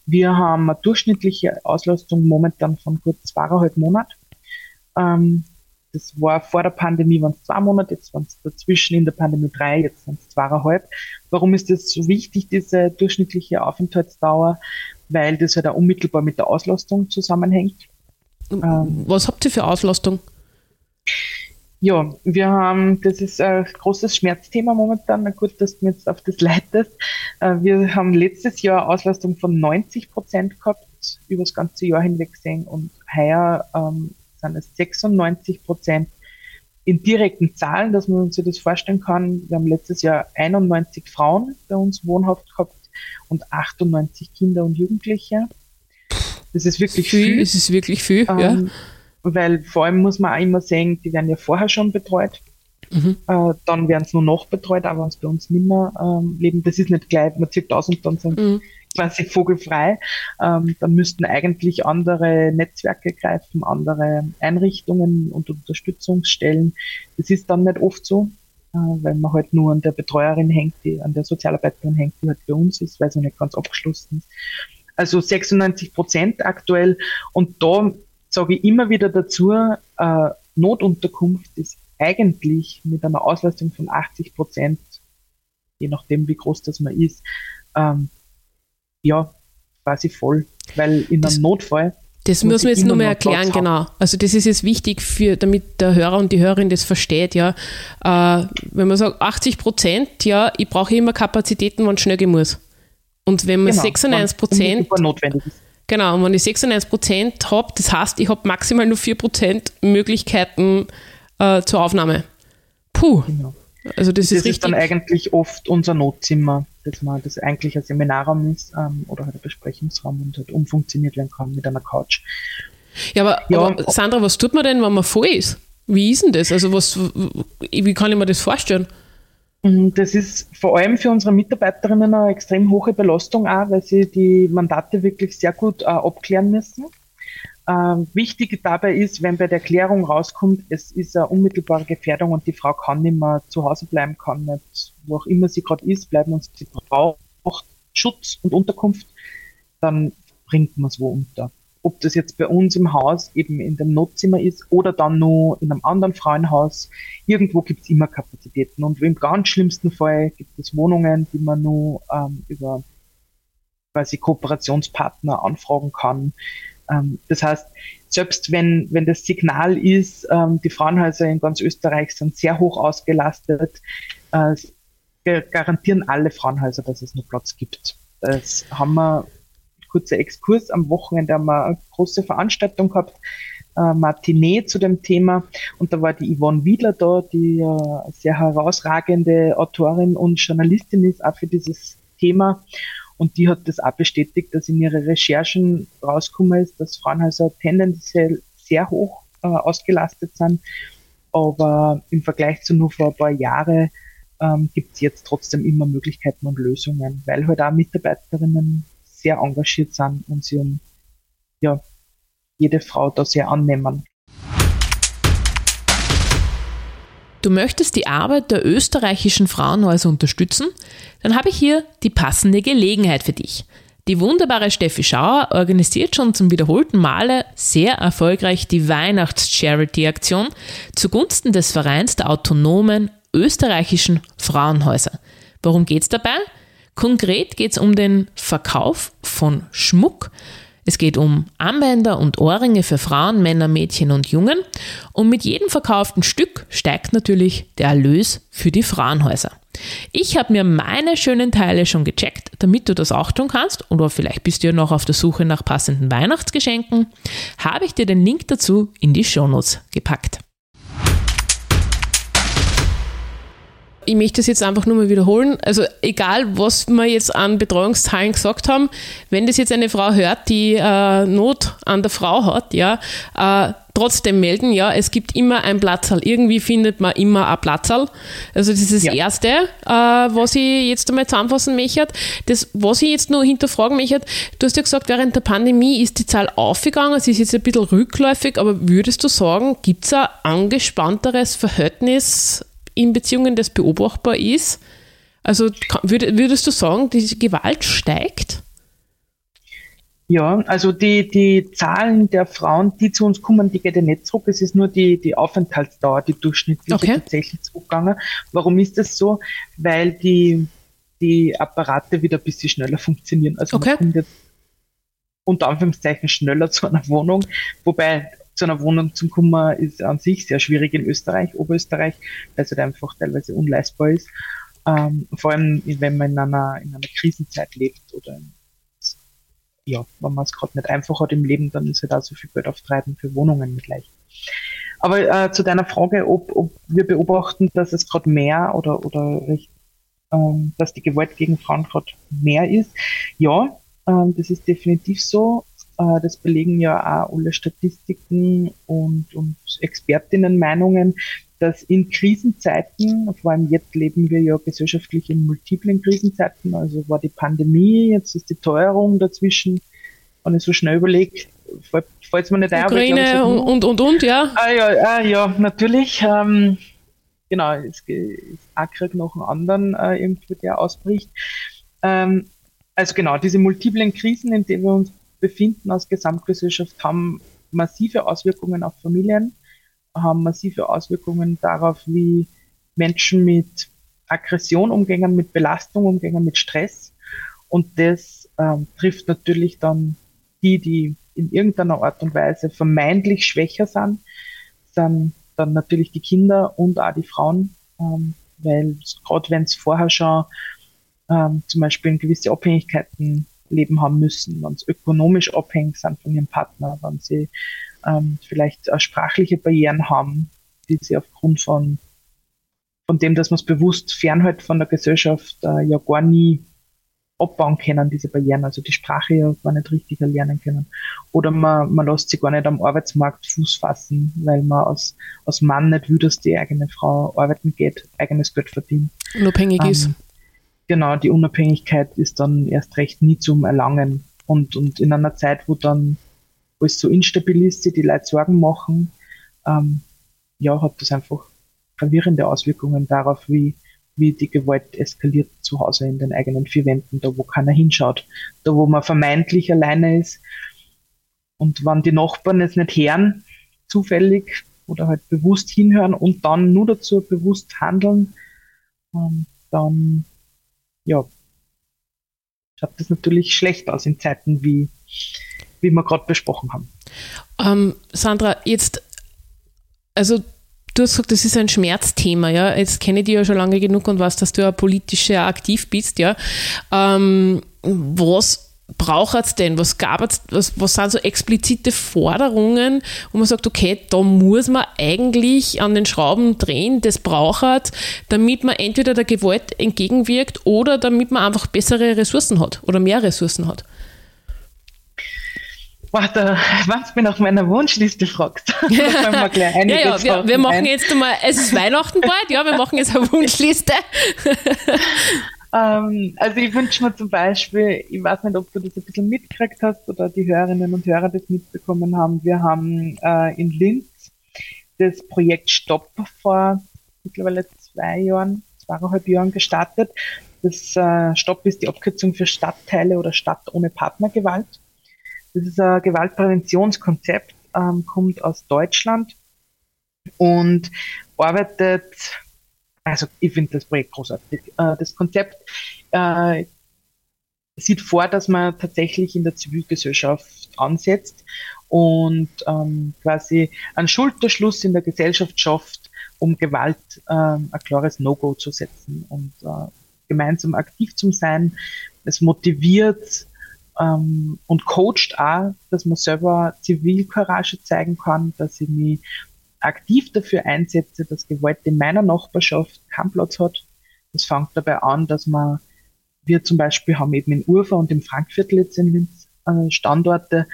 Wir haben eine durchschnittliche Auslastung momentan von gut zweieinhalb Monaten. Ähm, das war vor der Pandemie waren es zwei Monate, jetzt waren es dazwischen in der Pandemie drei, jetzt sind es zweieinhalb. Warum ist das so wichtig, diese durchschnittliche Aufenthaltsdauer? Weil das halt auch unmittelbar mit der Auslastung zusammenhängt. Ähm, Was habt ihr für Auslastung? Ja, wir haben, das ist ein großes Schmerzthema momentan. Na gut, dass du jetzt auf das leitest. Äh, wir haben letztes Jahr Auslastung von 90 Prozent gehabt, über das ganze Jahr hinweg gesehen und heuer ähm, sind es 96 Prozent in direkten Zahlen, dass man sich das vorstellen kann. Wir haben letztes Jahr 91 Frauen bei uns wohnhaft gehabt und 98 Kinder und Jugendliche. Das ist wirklich viel. viel. Es ist wirklich viel, ähm, ja. Weil vor allem muss man auch immer sehen, die werden ja vorher schon betreut. Mhm. Äh, dann werden sie nur noch betreut, aber uns bei uns nicht mehr ähm, leben. Das ist nicht gleich, man zieht aus und dann sind mhm quasi vogelfrei. Ähm, dann müssten eigentlich andere Netzwerke greifen, andere Einrichtungen und Unterstützungsstellen. Das ist dann nicht oft so, äh, weil man halt nur an der Betreuerin hängt, die an der Sozialarbeiterin hängt, die halt bei uns ist, weil sie nicht ganz abgeschlossen ist. Also 96 Prozent aktuell. Und da sage ich immer wieder dazu, äh, Notunterkunft ist eigentlich mit einer Auslastung von 80 Prozent, je nachdem wie groß das man ist, ähm, ja, quasi voll. Weil in einem Notfall. Das muss man jetzt nur mal erklären, genau. Also das ist jetzt wichtig, für, damit der Hörer und die Hörerin das versteht, ja. Äh, wenn man sagt 80 Prozent, ja, ich brauche immer Kapazitäten, wenn es schnell gehen muss. Und wenn man genau, 96 Prozent. Genau, und wenn ich 96 Prozent habe, das heißt, ich habe maximal nur 4 Prozent Möglichkeiten äh, zur Aufnahme. Puh. Genau. Also das, das ist, ist dann eigentlich oft unser Notzimmer dass man das eigentlich ein Seminarraum ist ähm, oder halt ein Besprechungsraum und halt umfunktioniert werden kann mit einer Couch. Ja, aber, ja, aber Sandra, was tut man denn, wenn man voll ist? Wie ist denn das? Also was, wie kann ich mir das vorstellen? Das ist vor allem für unsere Mitarbeiterinnen eine extrem hohe Belastung auch, weil sie die Mandate wirklich sehr gut äh, abklären müssen. Ähm, wichtig dabei ist, wenn bei der Klärung rauskommt, es ist eine unmittelbare Gefährdung und die Frau kann nicht mehr zu Hause bleiben, kann nicht, wo auch immer sie gerade ist, bleiben und sie braucht Schutz und Unterkunft, dann bringt man es wo unter. Ob das jetzt bei uns im Haus eben in dem Notzimmer ist oder dann nur in einem anderen Frauenhaus, irgendwo gibt es immer Kapazitäten. Und im ganz schlimmsten Fall gibt es Wohnungen, die man nur ähm, über quasi Kooperationspartner anfragen kann. Ähm, das heißt, selbst wenn, wenn das Signal ist, ähm, die Frauenhäuser in ganz Österreich sind sehr hoch ausgelastet, äh, garantieren alle Frauenhäuser, dass es noch Platz gibt. Das haben wir, kurzer Exkurs, am Wochenende haben wir eine große Veranstaltung gehabt, äh, Matinee zu dem Thema und da war die Yvonne Wiedler da, die äh, sehr herausragende Autorin und Journalistin ist, auch für dieses Thema und die hat das auch bestätigt, dass in ihren Recherchen rausgekommen ist, dass Frauenhäuser tendenziell sehr hoch äh, ausgelastet sind. Aber im Vergleich zu nur vor ein paar Jahren ähm, gibt es jetzt trotzdem immer Möglichkeiten und Lösungen, weil halt auch Mitarbeiterinnen sehr engagiert sind und sie um ja, jede Frau da sehr annehmen. Du möchtest die Arbeit der österreichischen Frauenhäuser unterstützen? Dann habe ich hier die passende Gelegenheit für dich. Die wunderbare Steffi Schauer organisiert schon zum wiederholten Male sehr erfolgreich die Weihnachts-Charity-Aktion zugunsten des Vereins der autonomen österreichischen Frauenhäuser. Worum geht es dabei? Konkret geht es um den Verkauf von Schmuck, es geht um Armbänder und Ohrringe für Frauen, Männer, Mädchen und Jungen. Und mit jedem verkauften Stück steigt natürlich der Erlös für die Frauenhäuser. Ich habe mir meine schönen Teile schon gecheckt, damit du das auch tun kannst, oder vielleicht bist du ja noch auf der Suche nach passenden Weihnachtsgeschenken, habe ich dir den Link dazu in die Shownotes gepackt. Ich möchte das jetzt einfach nur mal wiederholen. Also egal, was wir jetzt an Betreuungszahlen gesagt haben, wenn das jetzt eine Frau hört, die äh, Not an der Frau hat, ja, äh, trotzdem melden, ja, es gibt immer ein Platzal. Irgendwie findet man immer ein Platzal. Also das ist das ja. Erste, äh, was ich jetzt einmal zusammenfassen möchte. Das, was ich jetzt nur hinterfragen möchte, du hast ja gesagt, während der Pandemie ist die Zahl aufgegangen, sie ist jetzt ein bisschen rückläufig, aber würdest du sagen, gibt es ein angespannteres Verhältnis in Beziehungen das beobachtbar ist? Also würdest du sagen, die Gewalt steigt? Ja, also die, die Zahlen der Frauen, die zu uns kommen, die geht ja nicht zurück. Es ist nur die, die Aufenthaltsdauer, die durchschnittliche okay. tatsächlich zurückgegangen. Warum ist das so? Weil die, die Apparate wieder ein bisschen schneller funktionieren. Also okay. unter Anführungszeichen schneller zu einer Wohnung, wobei zu einer Wohnung zu kommen, ist an sich sehr schwierig in Österreich, Oberösterreich, weil es halt einfach teilweise unleistbar ist. Ähm, vor allem, wenn man in einer, in einer Krisenzeit lebt oder ja, wenn man es gerade nicht einfach hat im Leben, dann ist halt auch so viel Geld auftreiben für Wohnungen nicht leicht. Aber äh, zu deiner Frage, ob, ob wir beobachten, dass es gerade mehr oder, oder ähm, dass die Gewalt gegen Frauen gerade mehr ist. Ja, ähm, das ist definitiv so. Äh, das belegen ja auch alle Statistiken und, und Expertinnenmeinungen, dass in Krisenzeiten, vor allem jetzt leben wir ja gesellschaftlich in multiplen Krisenzeiten, also war die Pandemie, jetzt ist die Teuerung dazwischen, wenn ich so schnell überlege, falls man nicht ein. Ukraine und, und, und, und, ja. Ah ja, ah, ja natürlich. Ähm, genau, es ist Krieg noch einen anderen äh, irgendwie, der ausbricht. Ähm, also genau, diese multiplen Krisen, in denen wir uns befinden als Gesamtgesellschaft, haben massive Auswirkungen auf Familien, haben massive Auswirkungen darauf, wie Menschen mit Aggression umgehen, mit Belastung umgehen, mit Stress. Und das ähm, trifft natürlich dann die, die in irgendeiner Art und Weise vermeintlich schwächer sind, sind dann natürlich die Kinder und auch die Frauen, ähm, weil gerade wenn es vorher schon ähm, zum Beispiel in gewisse Abhängigkeiten Leben haben müssen, wenn sie ökonomisch abhängig sind von ihrem Partner, wenn sie ähm, vielleicht äh, sprachliche Barrieren haben, die sie aufgrund von, von dem, dass man es bewusst fernhält von der Gesellschaft, äh, ja gar nie abbauen können, diese Barrieren, also die Sprache ja gar nicht richtig erlernen können. Oder man, man lässt sich gar nicht am Arbeitsmarkt Fuß fassen, weil man als, als Mann nicht will, dass die eigene Frau arbeiten geht, eigenes Geld verdient. Unabhängig ähm, ist genau, die Unabhängigkeit ist dann erst recht nie zum Erlangen. Und, und in einer Zeit, wo dann alles so instabil ist, die Leute Sorgen machen, ähm, ja, hat das einfach verwirrende Auswirkungen darauf, wie, wie die Gewalt eskaliert zu Hause in den eigenen vier Wänden, da wo keiner hinschaut, da wo man vermeintlich alleine ist. Und wenn die Nachbarn es nicht hören, zufällig oder halt bewusst hinhören und dann nur dazu bewusst handeln, ähm, dann ja, schaut das natürlich schlecht aus in Zeiten wie, wie wir gerade besprochen haben. Ähm, Sandra, jetzt, also du hast gesagt, das ist ein Schmerzthema, ja. Jetzt kenne ich dich ja schon lange genug und weiß, dass du ja politisch aktiv bist, ja. Ähm, was braucht es denn? Was gab es, was, was sind so explizite Forderungen, wo man sagt, okay, da muss man eigentlich an den Schrauben drehen, das braucht damit man entweder der Gewalt entgegenwirkt oder damit man einfach bessere Ressourcen hat oder mehr Ressourcen hat? Warte, wenn du mich nach meiner Wunschliste fragst, ja, ja, wir, wir machen jetzt einmal, es ist Weihnachten bald, ja, wir machen jetzt eine Wunschliste. Ähm, also ich wünsche mir zum Beispiel, ich weiß nicht, ob du das ein bisschen mitgekriegt hast oder die Hörerinnen und Hörer das mitbekommen haben, wir haben äh, in Linz das Projekt Stopp vor mittlerweile zwei Jahren, zweieinhalb Jahren gestartet. Das äh, Stopp ist die Abkürzung für Stadtteile oder Stadt ohne Partnergewalt. Das ist ein Gewaltpräventionskonzept, ähm, kommt aus Deutschland und arbeitet, also ich finde das Projekt großartig. Äh, das Konzept äh, sieht vor, dass man tatsächlich in der Zivilgesellschaft ansetzt und ähm, quasi einen Schulterschluss in der Gesellschaft schafft, um Gewalt ähm, ein klares No-Go zu setzen und äh, gemeinsam aktiv zu sein. Es motiviert ähm, und coacht auch, dass man selber Zivilcourage zeigen kann, dass ich mich aktiv dafür einsetze, dass Gewalt in meiner Nachbarschaft keinen Platz hat. Das fängt dabei an, dass man, wir zum Beispiel haben eben in Urfa und im Frankviertel jetzt in Linz äh, Standorte,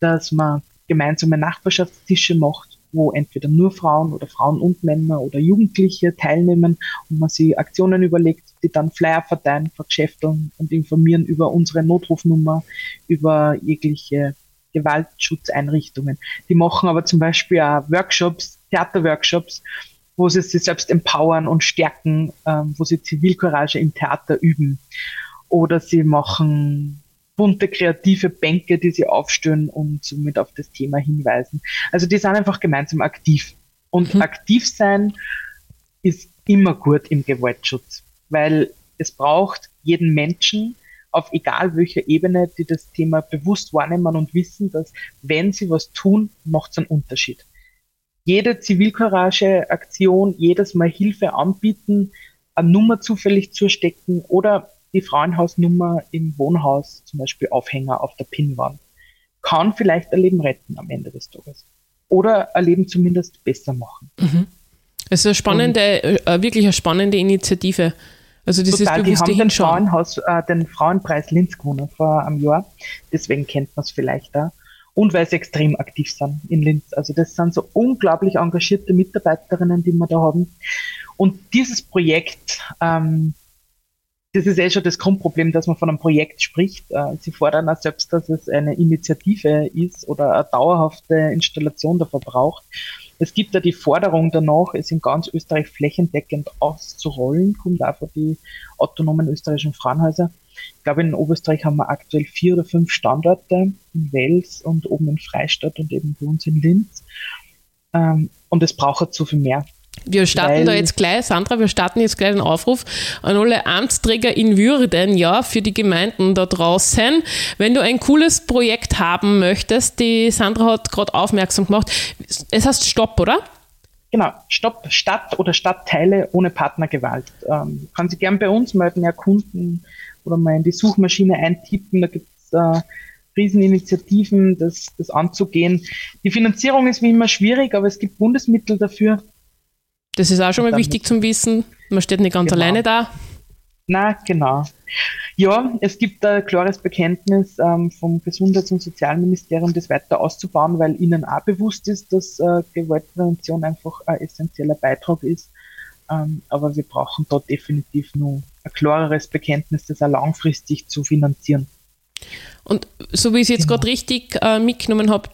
dass man gemeinsame Nachbarschaftstische macht, wo entweder nur Frauen oder Frauen und Männer oder Jugendliche teilnehmen und man sich Aktionen überlegt, die dann Flyer verteilen vor Geschäften und informieren über unsere Notrufnummer, über jegliche Gewaltschutzeinrichtungen. Die machen aber zum Beispiel auch Workshops, Theaterworkshops, wo sie sich selbst empowern und stärken, ähm, wo sie Zivilcourage im Theater üben. Oder sie machen bunte kreative Bänke, die sie aufstellen und somit auf das Thema hinweisen. Also die sind einfach gemeinsam aktiv. Und mhm. aktiv sein ist immer gut im Gewaltschutz, weil es braucht jeden Menschen auf egal welcher Ebene, die das Thema bewusst wahrnehmen und wissen, dass wenn sie was tun, macht es einen Unterschied. Jede Zivilcourage-Aktion, jedes Mal Hilfe anbieten, eine Nummer zufällig zustecken oder die Frauenhausnummer im Wohnhaus, zum Beispiel Aufhänger auf der Pinnwand, kann vielleicht ein Leben retten am Ende des Tages. Oder ein Leben zumindest besser machen. Mhm. Es ist eine spannende, Und, äh, wirklich eine spannende Initiative. Also dieses total, bewusste die haben den, Frauenhaus, äh, den Frauenpreis Linz gewonnen vor einem Jahr. Deswegen kennt man es vielleicht da. Und weil sie extrem aktiv sind in Linz. Also das sind so unglaublich engagierte Mitarbeiterinnen, die wir da haben. Und dieses Projekt ähm, das ist eh schon das Grundproblem, dass man von einem Projekt spricht. Äh, sie fordern auch selbst, dass es eine Initiative ist oder eine dauerhafte Installation davon braucht. Es gibt ja die Forderung danach, es in ganz Österreich flächendeckend auszurollen, kommt auch von die autonomen österreichischen Frauenhäuser. Ich glaube, in Oberösterreich haben wir aktuell vier oder fünf Standorte in Wels und oben in Freistadt und eben bei uns in Linz. Ähm, und es braucht so viel mehr. Wir starten Weil da jetzt gleich, Sandra, wir starten jetzt gleich einen Aufruf an alle Amtsträger in Würden, ja, für die Gemeinden da draußen. Wenn du ein cooles Projekt haben möchtest, die Sandra hat gerade aufmerksam gemacht, es heißt Stopp, oder? Genau, Stopp Stadt oder Stadtteile ohne Partnergewalt. Ähm, kann sich gern bei uns melden, erkunden oder mal in die Suchmaschine eintippen, da gibt es äh, Rieseninitiativen, das, das anzugehen. Die Finanzierung ist wie immer schwierig, aber es gibt Bundesmittel dafür. Das ist auch schon mal wichtig zum Wissen. Man steht nicht ganz genau. alleine da. Na, genau. Ja, es gibt ein klares Bekenntnis ähm, vom Gesundheits- und Sozialministerium, das weiter auszubauen, weil ihnen auch bewusst ist, dass äh, Gewaltprävention einfach ein essentieller Beitrag ist. Ähm, aber wir brauchen dort definitiv nur ein klareres Bekenntnis, das auch langfristig zu finanzieren. Und so wie ich es jetzt genau. gerade richtig äh, mitgenommen habe,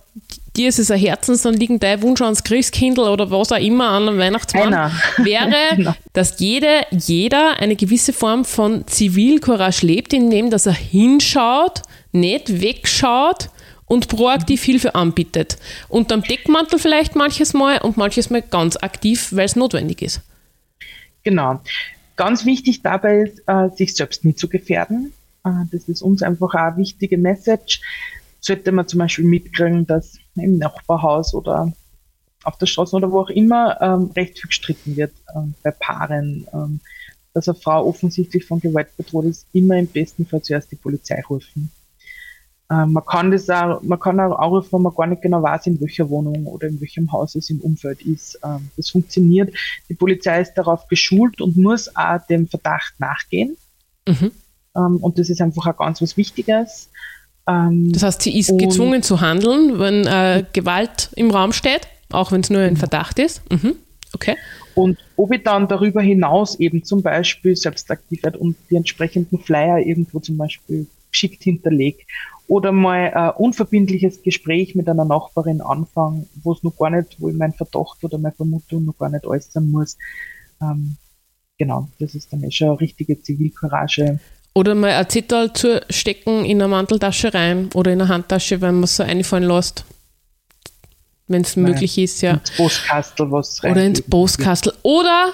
dir ist es ein Herzensanliegen, dein Wunsch ans Christkindl oder was auch immer an einem Weihnachtsmann Einer. wäre, Genau. dass jede, jeder eine gewisse Form von Zivilcourage lebt, indem dass er hinschaut, nicht wegschaut und proaktiv Hilfe anbietet. Unterm Deckmantel vielleicht manches Mal und manches Mal ganz aktiv, weil es notwendig ist. Genau. Ganz wichtig dabei ist, äh, sich selbst nicht zu gefährden. Äh, das ist uns einfach auch eine wichtige Message. Sollte man zum Beispiel mitkriegen, dass im Nachbarhaus oder auf der Straße oder wo auch immer ähm, recht viel gestritten wird ähm, bei Paaren, ähm, dass eine Frau offensichtlich von Gewalt bedroht ist, immer im besten Fall zuerst die Polizei rufen. Ähm, man kann das auch, man kann auch anrufen, wenn man gar nicht genau weiß, in welcher Wohnung oder in welchem Haus es im Umfeld ist. Ähm, das funktioniert. Die Polizei ist darauf geschult und muss auch dem Verdacht nachgehen. Mhm. Ähm, und das ist einfach auch ganz was Wichtiges. Ähm, Das heißt, sie ist gezwungen zu handeln, wenn äh, Gewalt im Raum steht, auch wenn es nur ein Verdacht ist. Mhm. Okay. Und ob ich dann darüber hinaus eben zum Beispiel selbst aktiv werde und die entsprechenden Flyer irgendwo zum Beispiel geschickt hinterlege oder mal ein unverbindliches Gespräch mit einer Nachbarin anfangen, wo es noch gar nicht, wo ich meinen Verdacht oder meine Vermutung noch gar nicht äußern muss. Ähm, genau, das ist dann eh schon eine richtige Zivilcourage. Oder mal ein Zettel zu stecken in eine Manteltasche rein oder in eine Handtasche, wenn man es so einfallen lässt. Wenn es möglich ist, ja. Ins Postkastel was Oder ins. Postkastel. Oder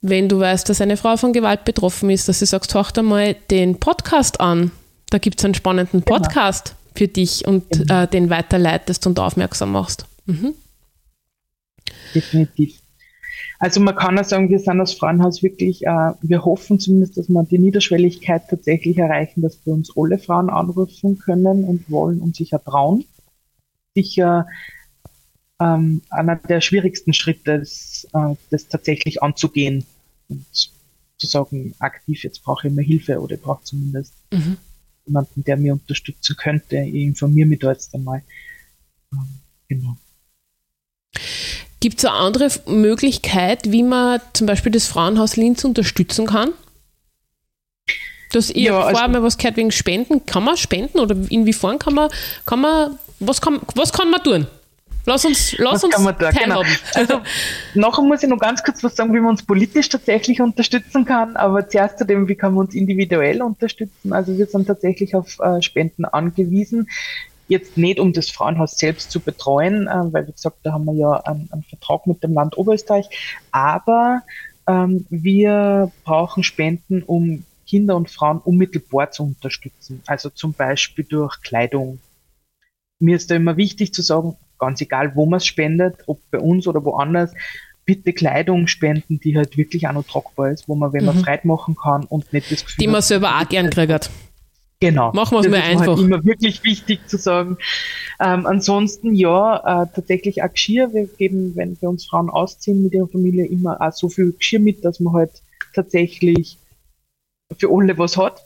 wenn du weißt, dass eine Frau von Gewalt betroffen ist, dass du sagst, hör dir mal den Podcast an. Da gibt es einen spannenden Genau. Podcast für dich und äh, den weiterleitest und aufmerksam machst. Mhm. definitiv. Also man kann auch sagen, wir sind als Frauenhaus wirklich, äh, wir hoffen zumindest, dass wir die Niederschwelligkeit tatsächlich erreichen, dass bei uns alle Frauen anrufen können und wollen und sich auch trauen. Sicher ähm, einer der schwierigsten Schritte ist, äh, das tatsächlich anzugehen und zu sagen, aktiv, jetzt brauche ich mehr Hilfe oder ich brauche zumindest Mhm. jemanden, der mir unterstützen könnte. Ich informiere mich da jetzt einmal. Ähm, genau. Gibt es eine andere Möglichkeit, wie man zum Beispiel das Frauenhaus Linz unterstützen kann? Dass ihr Ja, vorher also- mal was gehört wegen Spenden. Kann man spenden oder inwiefern kann man, kann man, was kann, was kann man tun? Lass uns, lass Was uns da? Genau. Also nachher muss ich noch ganz kurz was sagen, wie man uns politisch tatsächlich unterstützen kann, aber zuerst zu dem, wie kann man uns individuell unterstützen. Also wir sind tatsächlich auf äh, Spenden angewiesen. Jetzt nicht, um das Frauenhaus selbst zu betreuen, äh, weil wie gesagt, da haben wir ja einen, einen Vertrag mit dem Land Oberösterreich, aber ähm, wir brauchen Spenden, um Kinder und Frauen unmittelbar zu unterstützen. Also zum Beispiel durch Kleidung. Mir ist da immer wichtig zu sagen, ganz egal, wo man es spendet, ob bei uns oder woanders, bitte Kleidung spenden, die halt wirklich auch noch tragbar ist, wo man, wenn man Mhm. Machen kann und nicht das Gefühl Die man hat, selber auch gern kriegt. Genau. Machen mal ist mir einfach. Halt immer wirklich wichtig zu sagen. Ähm, ansonsten ja, äh, tatsächlich auch Geschirr. Wir geben, wenn wir uns Frauen ausziehen mit ihrer Familie, immer auch so viel Geschirr mit, dass man halt tatsächlich für alle was hat.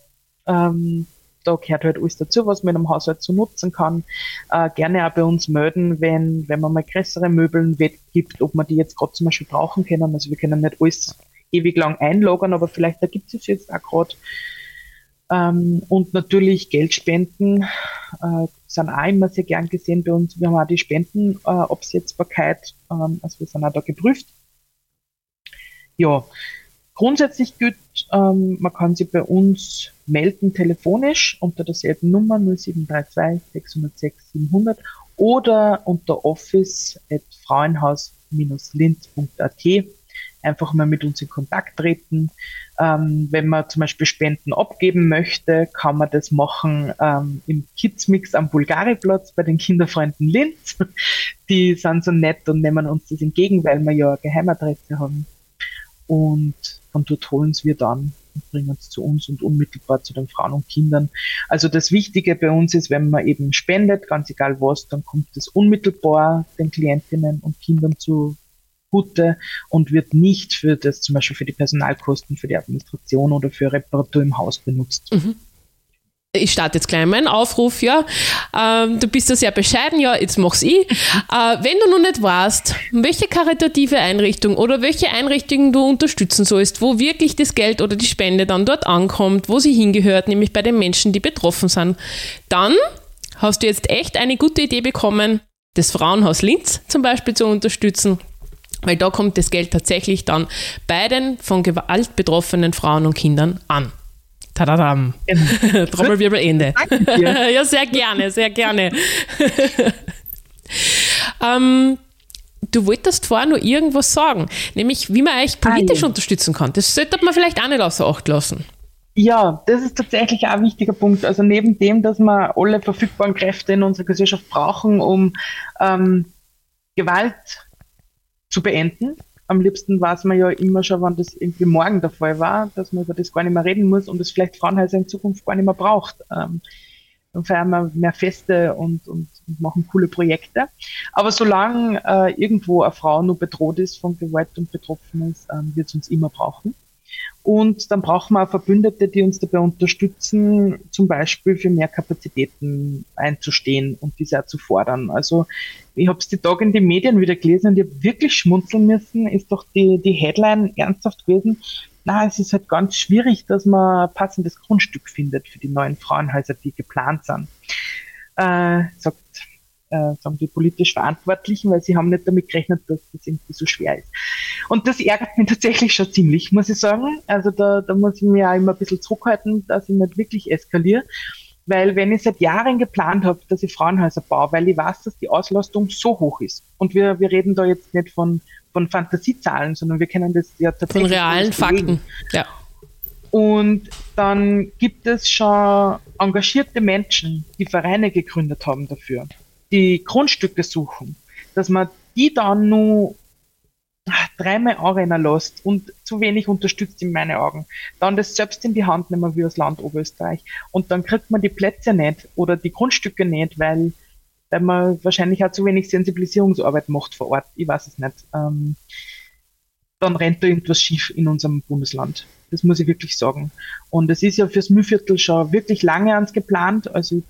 Ähm, da gehört halt alles dazu, was man im Haushalt so nutzen kann. Äh, gerne auch bei uns melden, wenn, wenn man mal größere Möbeln weggibt, ob man die jetzt gerade zum Beispiel brauchen können. Also wir können nicht alles ewig lang einlagern, aber vielleicht ergibt es jetzt auch gerade. Ähm, und natürlich Geldspenden äh, sind auch immer sehr gern gesehen bei uns. Wir haben auch die Spendenabsetzbarkeit, äh, ähm, also wir sind auch da geprüft. Ja, grundsätzlich gilt, ähm, man kann sich bei uns melden telefonisch unter derselben Nummer 0732 606 700 oder unter office at frauenhaus-linz.at einfach mal mit uns in Kontakt treten. Ähm, wenn man zum Beispiel Spenden abgeben möchte, kann man das machen ähm, im Kidsmix am Bulgariplatz bei den Kinderfreunden Linz. Die sind so nett und nehmen uns das entgegen, weil wir ja eine Geheimadresse haben. Und von dort holen wir dann und bringen es zu uns und unmittelbar zu den Frauen und Kindern. Also das Wichtige bei uns ist, wenn man eben spendet, ganz egal was, dann kommt es unmittelbar den Klientinnen und Kindern zu Gute und wird nicht für das zum Beispiel für die Personalkosten, für die Administration oder für Reparatur im Haus benutzt. Ich starte jetzt gleich meinen Aufruf, ja. Ähm, du bist da sehr bescheiden, ja, jetzt mach's ich. Äh, wenn du noch nicht weißt, welche karitative Einrichtung oder welche Einrichtung du unterstützen sollst, wo wirklich das Geld oder die Spende dann dort ankommt, wo sie hingehört, nämlich bei den Menschen, die betroffen sind, dann hast du jetzt echt eine gute Idee bekommen, das Frauenhaus Linz zum Beispiel zu unterstützen, weil da kommt das Geld tatsächlich dann bei den von Gewalt betroffenen Frauen und Kindern an. Tadadam. Trommelwirbel Ende. ja, sehr gerne, sehr gerne. ähm, du wolltest vorher nur irgendwas sagen, nämlich wie man euch politisch ah, ja. unterstützen kann. Das sollte man vielleicht auch nicht außer Acht lassen. Ja, das ist tatsächlich auch ein wichtiger Punkt. Also neben dem, dass wir alle verfügbaren Kräfte in unserer Gesellschaft brauchen, um ähm, Gewalt zu beenden. Am liebsten weiß man ja immer schon, wann das irgendwie morgen der Fall war, dass man über das gar nicht mehr reden muss und es vielleicht Frauenhäuser in Zukunft gar nicht mehr braucht. Ähm, dann feiern wir mehr Feste und, und, und machen coole Projekte. Aber solange äh, irgendwo eine Frau nur bedroht ist von Gewalt und betroffen ist, ähm, wird es uns immer brauchen. Und dann brauchen wir auch Verbündete, die uns dabei unterstützen, zum Beispiel für mehr Kapazitäten einzustehen und diese auch zu fordern. Also ich habe es die Tage in den Medien wieder gelesen und ich habe wirklich schmunzeln müssen, ist doch die, die Headline ernsthaft gewesen. Na, es ist halt ganz schwierig, dass man passendes Grundstück findet für die neuen Frauenhäuser, die geplant sind. Äh, sagt äh, sagen die politisch Verantwortlichen, weil sie haben nicht damit gerechnet, dass das irgendwie so schwer ist. Und das ärgert mich tatsächlich schon ziemlich, muss ich sagen. Also da, da muss ich mir auch immer ein bisschen zurückhalten, dass ich nicht wirklich eskaliere. Weil wenn ich seit Jahren geplant habe, dass ich Frauenhäuser baue, weil ich weiß, dass die Auslastung so hoch ist. Und wir, wir reden da jetzt nicht von, von Fantasiezahlen, sondern wir kennen das ja tatsächlich. Von realen Fakten, ja. Und dann gibt es schon engagierte Menschen, die Vereine gegründet haben dafür die Grundstücke suchen, dass man die dann nur dreimal anrennen lässt und zu wenig unterstützt in meinen Augen, dann das selbst in die Hand nehmen wie das Land Oberösterreich und dann kriegt man die Plätze nicht oder die Grundstücke nicht, weil, weil man wahrscheinlich auch zu wenig Sensibilisierungsarbeit macht vor Ort, ich weiß es nicht. Ähm, dann rennt da irgendwas schief in unserem Bundesland. Das muss ich wirklich sagen. Und es ist ja fürs Mühlviertel schon wirklich lange ans geplant. Also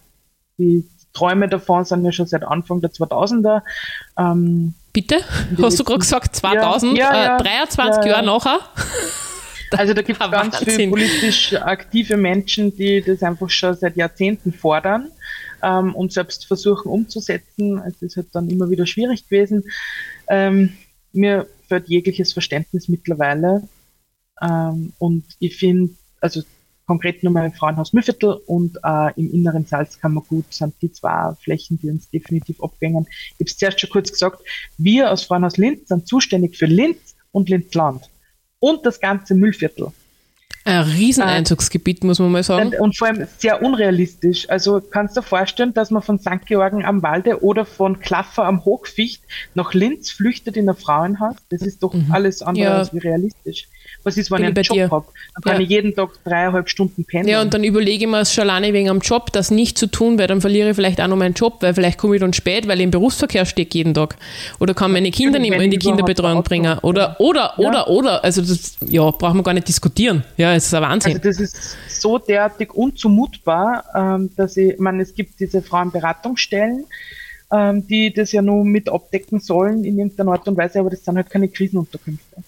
die Träume davon sind ja schon seit Anfang der 2000er. Ähm, Bitte? Hast du gerade gesagt 2000? Ja, ja, ja, äh, 23 Jahre nachher? Also da gibt es ganz viele politisch aktive Menschen, die das einfach schon seit Jahrzehnten fordern ähm, und selbst versuchen umzusetzen. Es ist halt dann immer wieder schwierig gewesen. Ähm, mir fehlt jegliches Verständnis mittlerweile. Ähm, und ich finde, also konkret nur mal im Frauenhaus Müllviertel und äh, im inneren Salzkammergut sind die zwei Flächen, die uns definitiv abgängen. Ich habe es zuerst schon kurz gesagt, wir als Frauenhaus Linz sind zuständig für Linz und Linzland und das ganze Müllviertel. Ein Rieseneinzugsgebiet, äh, muss man mal sagen. Und vor allem sehr unrealistisch. Also kannst du dir vorstellen, dass man von St. Georgen am Walde oder von Klaffer am Hochficht nach Linz flüchtet in ein Frauenhaus? Das ist doch mhm. alles andere ja. als realistisch. Was ist, wenn Bin ich einen Job habe? Dann kann ja. ich jeden Tag dreieinhalb Stunden pendeln. Ja, und dann überlege ich mir schon alleine wegen am Job, das nicht zu tun, weil dann verliere ich vielleicht auch noch meinen Job, weil vielleicht komme ich dann spät, weil ich im Berufsverkehr stecke jeden Tag. Oder kann meine Kinder nicht mehr in die Kinderbetreuung bringen. Oder, oder, ja. oder, oder. Also das, ja, braucht man gar nicht diskutieren. Ja, es ist ein Wahnsinn. Also das ist so derartig unzumutbar, ähm, dass ich, ich meine, es gibt diese Frauenberatungsstellen, ähm, die das ja nur mit abdecken sollen in irgendeiner Art und Weise, aber das sind halt keine Krisenunterkünfte.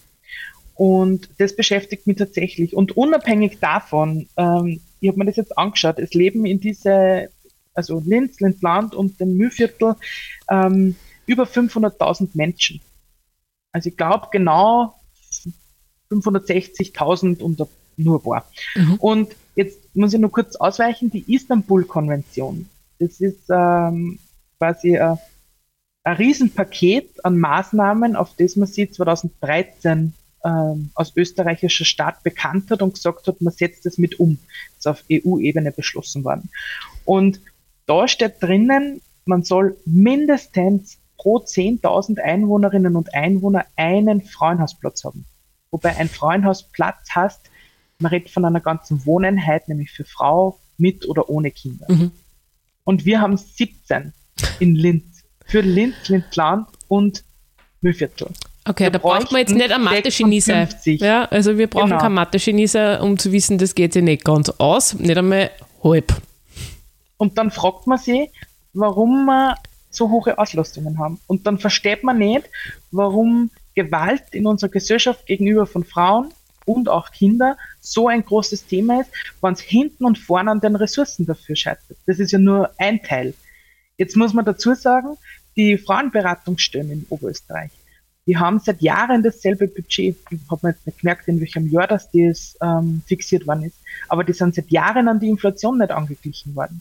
Und das beschäftigt mich tatsächlich. Und unabhängig davon, ähm, ich habe mir das jetzt angeschaut, es leben in diese, also Linz, Linzland und dem Mühlviertel ähm, über 500.000 Menschen. Also ich glaube genau 560.000 und nur ein paar. Mhm. Und jetzt muss ich nur kurz ausweichen, die Istanbul-Konvention. Das ist ähm, quasi ein, ein Riesenpaket an Maßnahmen, auf das man sie 2013 ähm, aus österreichischer Staat bekannt hat und gesagt hat, man setzt das mit um. Das ist auf EU-Ebene beschlossen worden. Und da steht drinnen, man soll mindestens pro 10.000 Einwohnerinnen und Einwohner einen Frauenhausplatz haben. Wobei ein Frauenhausplatz heißt, man redet von einer ganzen Wohneinheit, nämlich für Frau mit oder ohne Kinder. Mhm. Und wir haben 17 in Linz. Für Linz, Linzland und Mühlviertel. Okay, wir da braucht man jetzt nicht eine Mathe-Genie sein. Ja, also wir brauchen genau. kein Mathe-Genie sein, um zu wissen, das geht sich nicht ganz aus, nicht einmal halb. Und dann fragt man sich, warum wir so hohe Auslastungen haben. Und dann versteht man nicht, warum Gewalt in unserer Gesellschaft gegenüber von Frauen und auch Kindern so ein großes Thema ist, wenn es hinten und vorne an den Ressourcen dafür scheitert. Das ist ja nur ein Teil. Jetzt muss man dazu sagen, die Frauenberatungsstellen in Oberösterreich, die haben seit Jahren dasselbe Budget. Ich habe jetzt nicht gemerkt, in welchem Jahr das, das ähm, fixiert worden ist. Aber die sind seit Jahren an die Inflation nicht angeglichen worden.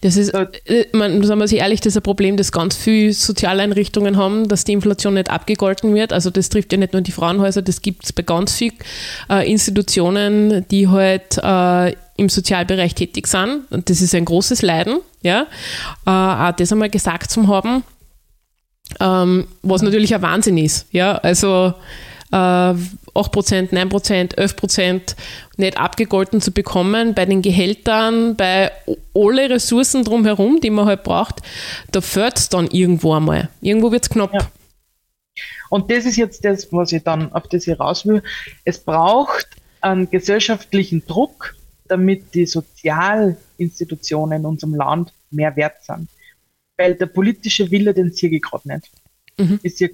Das ist, äh, man, sagen wir sich ehrlich, das ist ein Problem, das ganz viele Sozialeinrichtungen haben, dass die Inflation nicht abgegolten wird. Also das trifft ja nicht nur die Frauenhäuser, das gibt es bei ganz vielen äh, Institutionen, die halt äh, im Sozialbereich tätig sind. Und das ist ein großes Leiden, ja. Äh, auch das einmal gesagt zu haben, ähm, was natürlich ein Wahnsinn ist, ja. Also äh, 8%, 9%, 11% nicht abgegolten zu bekommen bei den Gehältern, bei alle Ressourcen drumherum, die man halt braucht, da fällt es dann irgendwo einmal. Irgendwo wird es knapp. Ja. Und das ist jetzt das, was ich dann, auf das ich raus will. Es braucht einen gesellschaftlichen Druck, damit die Sozialinstitutionen in unserem Land mehr wert sind. Weil der politische Wille, den sehe ich gerade nicht. Mhm. Ich sehe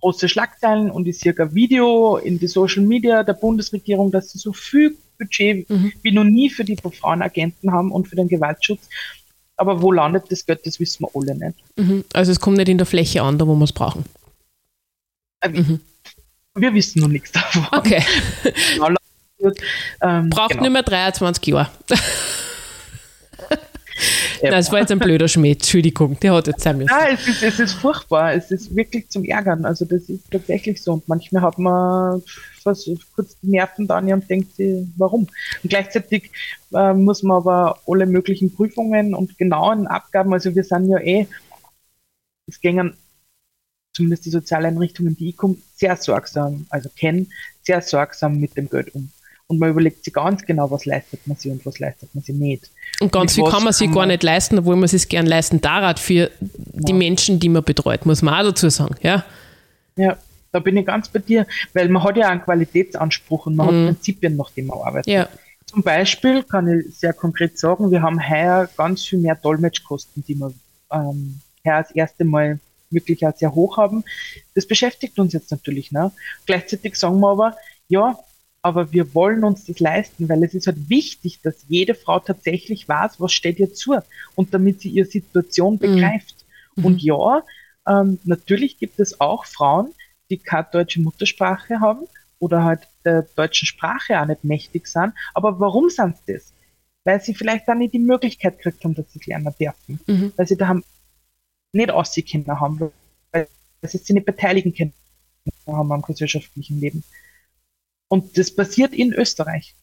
große Schlagzeilen und ich sehe ein Video in die Social Media der Bundesregierung, dass sie so viel Budget mhm. wie noch nie für die Frauenagenten haben und für den Gewaltschutz. Aber wo landet das Geld, das wissen wir alle nicht. Mhm. Also es kommt nicht in der Fläche an, da wo wir es brauchen. Äh, mhm. Wir wissen noch nichts davon. Okay. ähm, Braucht genau. nicht mehr 23 Jahre. Nein, das war jetzt ein blöder Schmäh, Entschuldigung, der hat jetzt sein müssen. Nein, es ist, es ist furchtbar, es ist wirklich zum Ärgern, also das ist tatsächlich so. Und manchmal hat man was, kurz die Nerven da und denkt sich, warum? Und gleichzeitig äh, muss man aber alle möglichen Prüfungen und genauen Abgaben, also wir sind ja eh, es gingen zumindest die Sozialeinrichtungen, die ich komme, sehr sorgsam, also kennen, sehr sorgsam mit dem Geld um und man überlegt sich ganz genau, was leistet man sich und was leistet man sich nicht. Und ganz viel kann man sich gar nicht leisten, obwohl man es gern leisten darf für ja. die Menschen, die man betreut, muss man auch dazu sagen. Ja, ja da bin ich ganz bei dir, weil man hat ja einen Qualitätsanspruch und man mhm. hat Prinzipien, nach denen man arbeitet. Ja. Zum Beispiel kann ich sehr konkret sagen, wir haben heuer ganz viel mehr Dolmetschkosten, die wir ähm, heuer das erste Mal wirklich auch sehr hoch haben. Das beschäftigt uns jetzt natürlich. Ne? Gleichzeitig sagen wir aber, ja, aber wir wollen uns das leisten, weil es ist halt wichtig, dass jede Frau tatsächlich weiß, was steht ihr zu und damit sie ihre Situation mhm. begreift. Mhm. Und ja, ähm, natürlich gibt es auch Frauen, die keine deutsche Muttersprache haben oder halt der deutschen Sprache auch nicht mächtig sind. Aber warum sind sie das? Weil sie vielleicht dann nicht die Möglichkeit gekriegt haben, dass sie lernen dürfen. Mhm. Weil sie da haben nicht Aussie-Kinder haben, weil sie sich nicht beteiligen können haben am gesellschaftlichen Leben. Und das passiert in Österreich.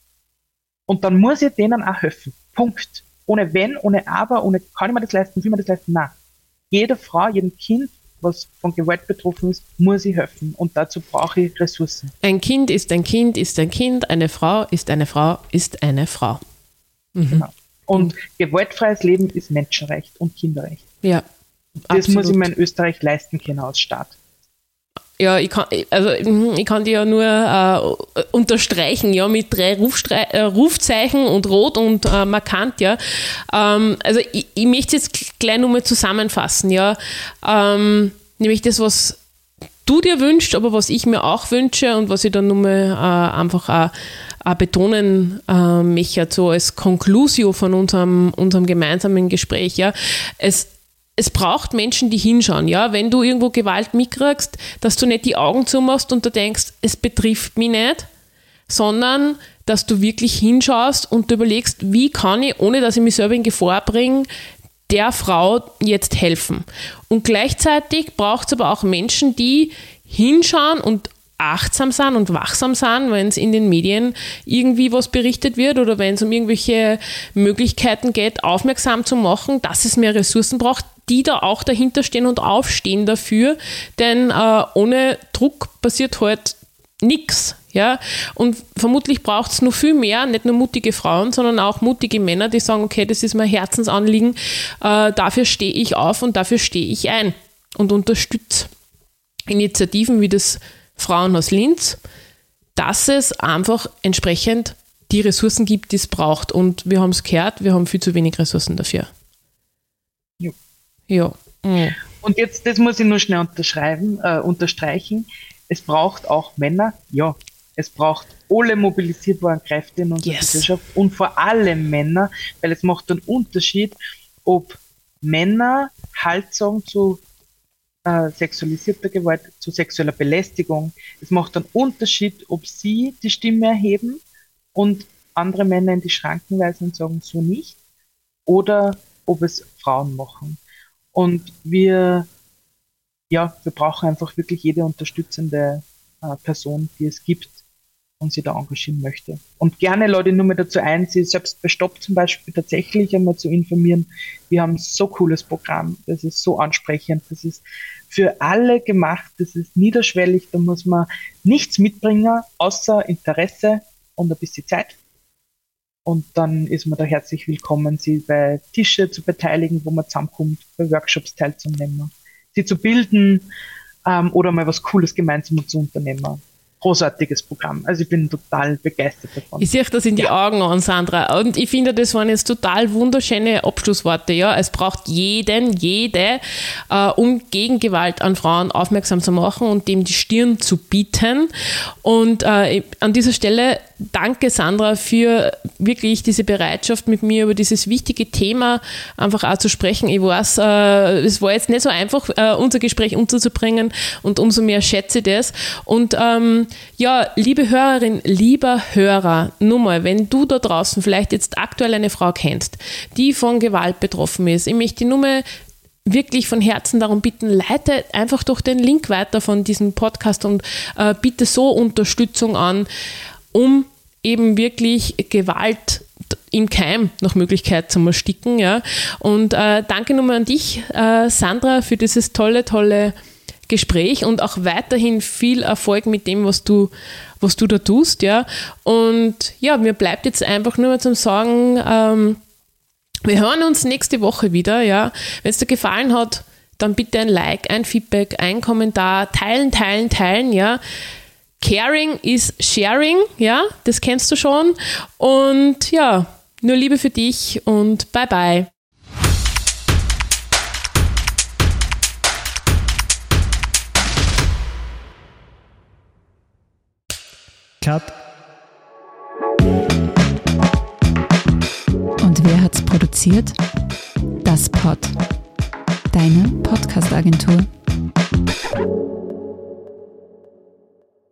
Und dann muss ich denen auch helfen. Punkt. Ohne Wenn, ohne Aber, ohne kann ich mir das leisten, will man das leisten? Nein. Jede Frau, jedem Kind, was von Gewalt betroffen ist, muss ich helfen. Und dazu brauche ich Ressourcen. Ein Kind ist ein Kind, ist ein Kind, eine Frau ist eine Frau, ist eine Frau. Mhm. Genau. Und gewaltfreies Leben ist Menschenrecht und Kinderrecht. Ja. Das absolut. muss ich mir in Österreich leisten können als Staat. Ja, ich kann, also ich kann dir ja nur äh, unterstreichen, ja, mit drei Rufstre äh, Rufzeichen und rot und äh, markant, ja. Ähm, also ich, ich möchte jetzt gleich nochmal zusammenfassen, ja. Ähm, nämlich das, was du dir wünschst, aber was ich mir auch wünsche und was ich dann nochmal äh, einfach auch, auch betonen äh, möchte, so als Conclusio von unserem, unserem gemeinsamen Gespräch, ja. Es, es braucht Menschen, die hinschauen. Ja? Wenn du irgendwo Gewalt mitkriegst, dass du nicht die Augen zumachst und du denkst, es betrifft mich nicht, sondern dass du wirklich hinschaust und du überlegst, wie kann ich, ohne dass ich mich selber in Gefahr bringe, der Frau jetzt helfen. Und gleichzeitig braucht es aber auch Menschen, die hinschauen und achtsam sind und wachsam sind, wenn es in den Medien irgendwie was berichtet wird oder wenn es um irgendwelche Möglichkeiten geht, aufmerksam zu machen, dass es mehr Ressourcen braucht, die da auch dahinter stehen und aufstehen dafür, denn äh, ohne Druck passiert halt nichts. Ja? Und vermutlich braucht es noch viel mehr, nicht nur mutige Frauen, sondern auch mutige Männer, die sagen, okay, das ist mein Herzensanliegen, äh, dafür stehe ich auf und dafür stehe ich ein und unterstütze Initiativen wie das Frauenhaus Linz, dass es einfach entsprechend die Ressourcen gibt, die es braucht. Und wir haben es gehört, wir haben viel zu wenig Ressourcen dafür. Ja. Mhm. Und jetzt, das muss ich nur schnell unterschreiben, äh, unterstreichen. Es braucht auch Männer, ja. Es braucht alle mobilisierbaren Kräfte in unserer yes. Gesellschaft und vor allem Männer, weil es macht einen Unterschied, ob Männer Halt sagen zu äh, sexualisierter Gewalt zu sexueller Belästigung. Es macht einen Unterschied, ob sie die Stimme erheben und andere Männer in die Schranken weisen und sagen, so nicht, oder ob es Frauen machen. Und wir, ja, wir brauchen einfach wirklich jede unterstützende äh, Person, die es gibt und sie da engagieren möchte. Und gerne Leute nur mal dazu ein, sie selbst bei Stopp zum Beispiel tatsächlich einmal zu informieren. Wir haben so cooles Programm, das ist so ansprechend, das ist für alle gemacht, das ist niederschwellig, da muss man nichts mitbringen, außer Interesse und ein bisschen Zeit. Und dann ist man da herzlich willkommen, sie bei Tische zu beteiligen, wo man zusammenkommt, bei Workshops teilzunehmen, sie zu bilden ähm, oder mal was Cooles gemeinsam zu unternehmen großartiges Programm. Also ich bin total begeistert davon. Ich sehe das in die ja. Augen an, Sandra. Und ich finde, das waren jetzt total wunderschöne Abschlussworte. Ja, es braucht jeden, jede, äh, um gegen Gewalt an Frauen aufmerksam zu machen und dem die Stirn zu bieten. Und äh, an dieser Stelle danke, Sandra, für wirklich diese Bereitschaft, mit mir über dieses wichtige Thema einfach auch zu sprechen. Ich weiß, äh, es war jetzt nicht so einfach, äh, unser Gespräch unterzubringen und umso mehr schätze ich das. Und ähm, ja, liebe Hörerin, lieber Hörer, nur mal, wenn du da draußen vielleicht jetzt aktuell eine Frau kennst, die von Gewalt betroffen ist, ich möchte die Nummer wirklich von Herzen darum bitten, leite einfach durch den Link weiter von diesem Podcast und äh, bitte so Unterstützung an, um eben wirklich Gewalt im Keim nach Möglichkeit zu ersticken. Ja. Und äh, danke nochmal an dich, äh, Sandra, für dieses tolle, tolle Gespräch und auch weiterhin viel Erfolg mit dem, was du, was du da tust. Ja. Und ja, mir bleibt jetzt einfach nur mal zum Sagen, ähm, wir hören uns nächste Woche wieder. Ja. Wenn es dir gefallen hat, dann bitte ein Like, ein Feedback, ein Kommentar, teilen, teilen, teilen. Ja. Caring is sharing, ja, das kennst du schon. Und ja, nur Liebe für dich und bye bye. Cut. Und wer hat's produziert? Das Pod. Deine Podcast-Agentur.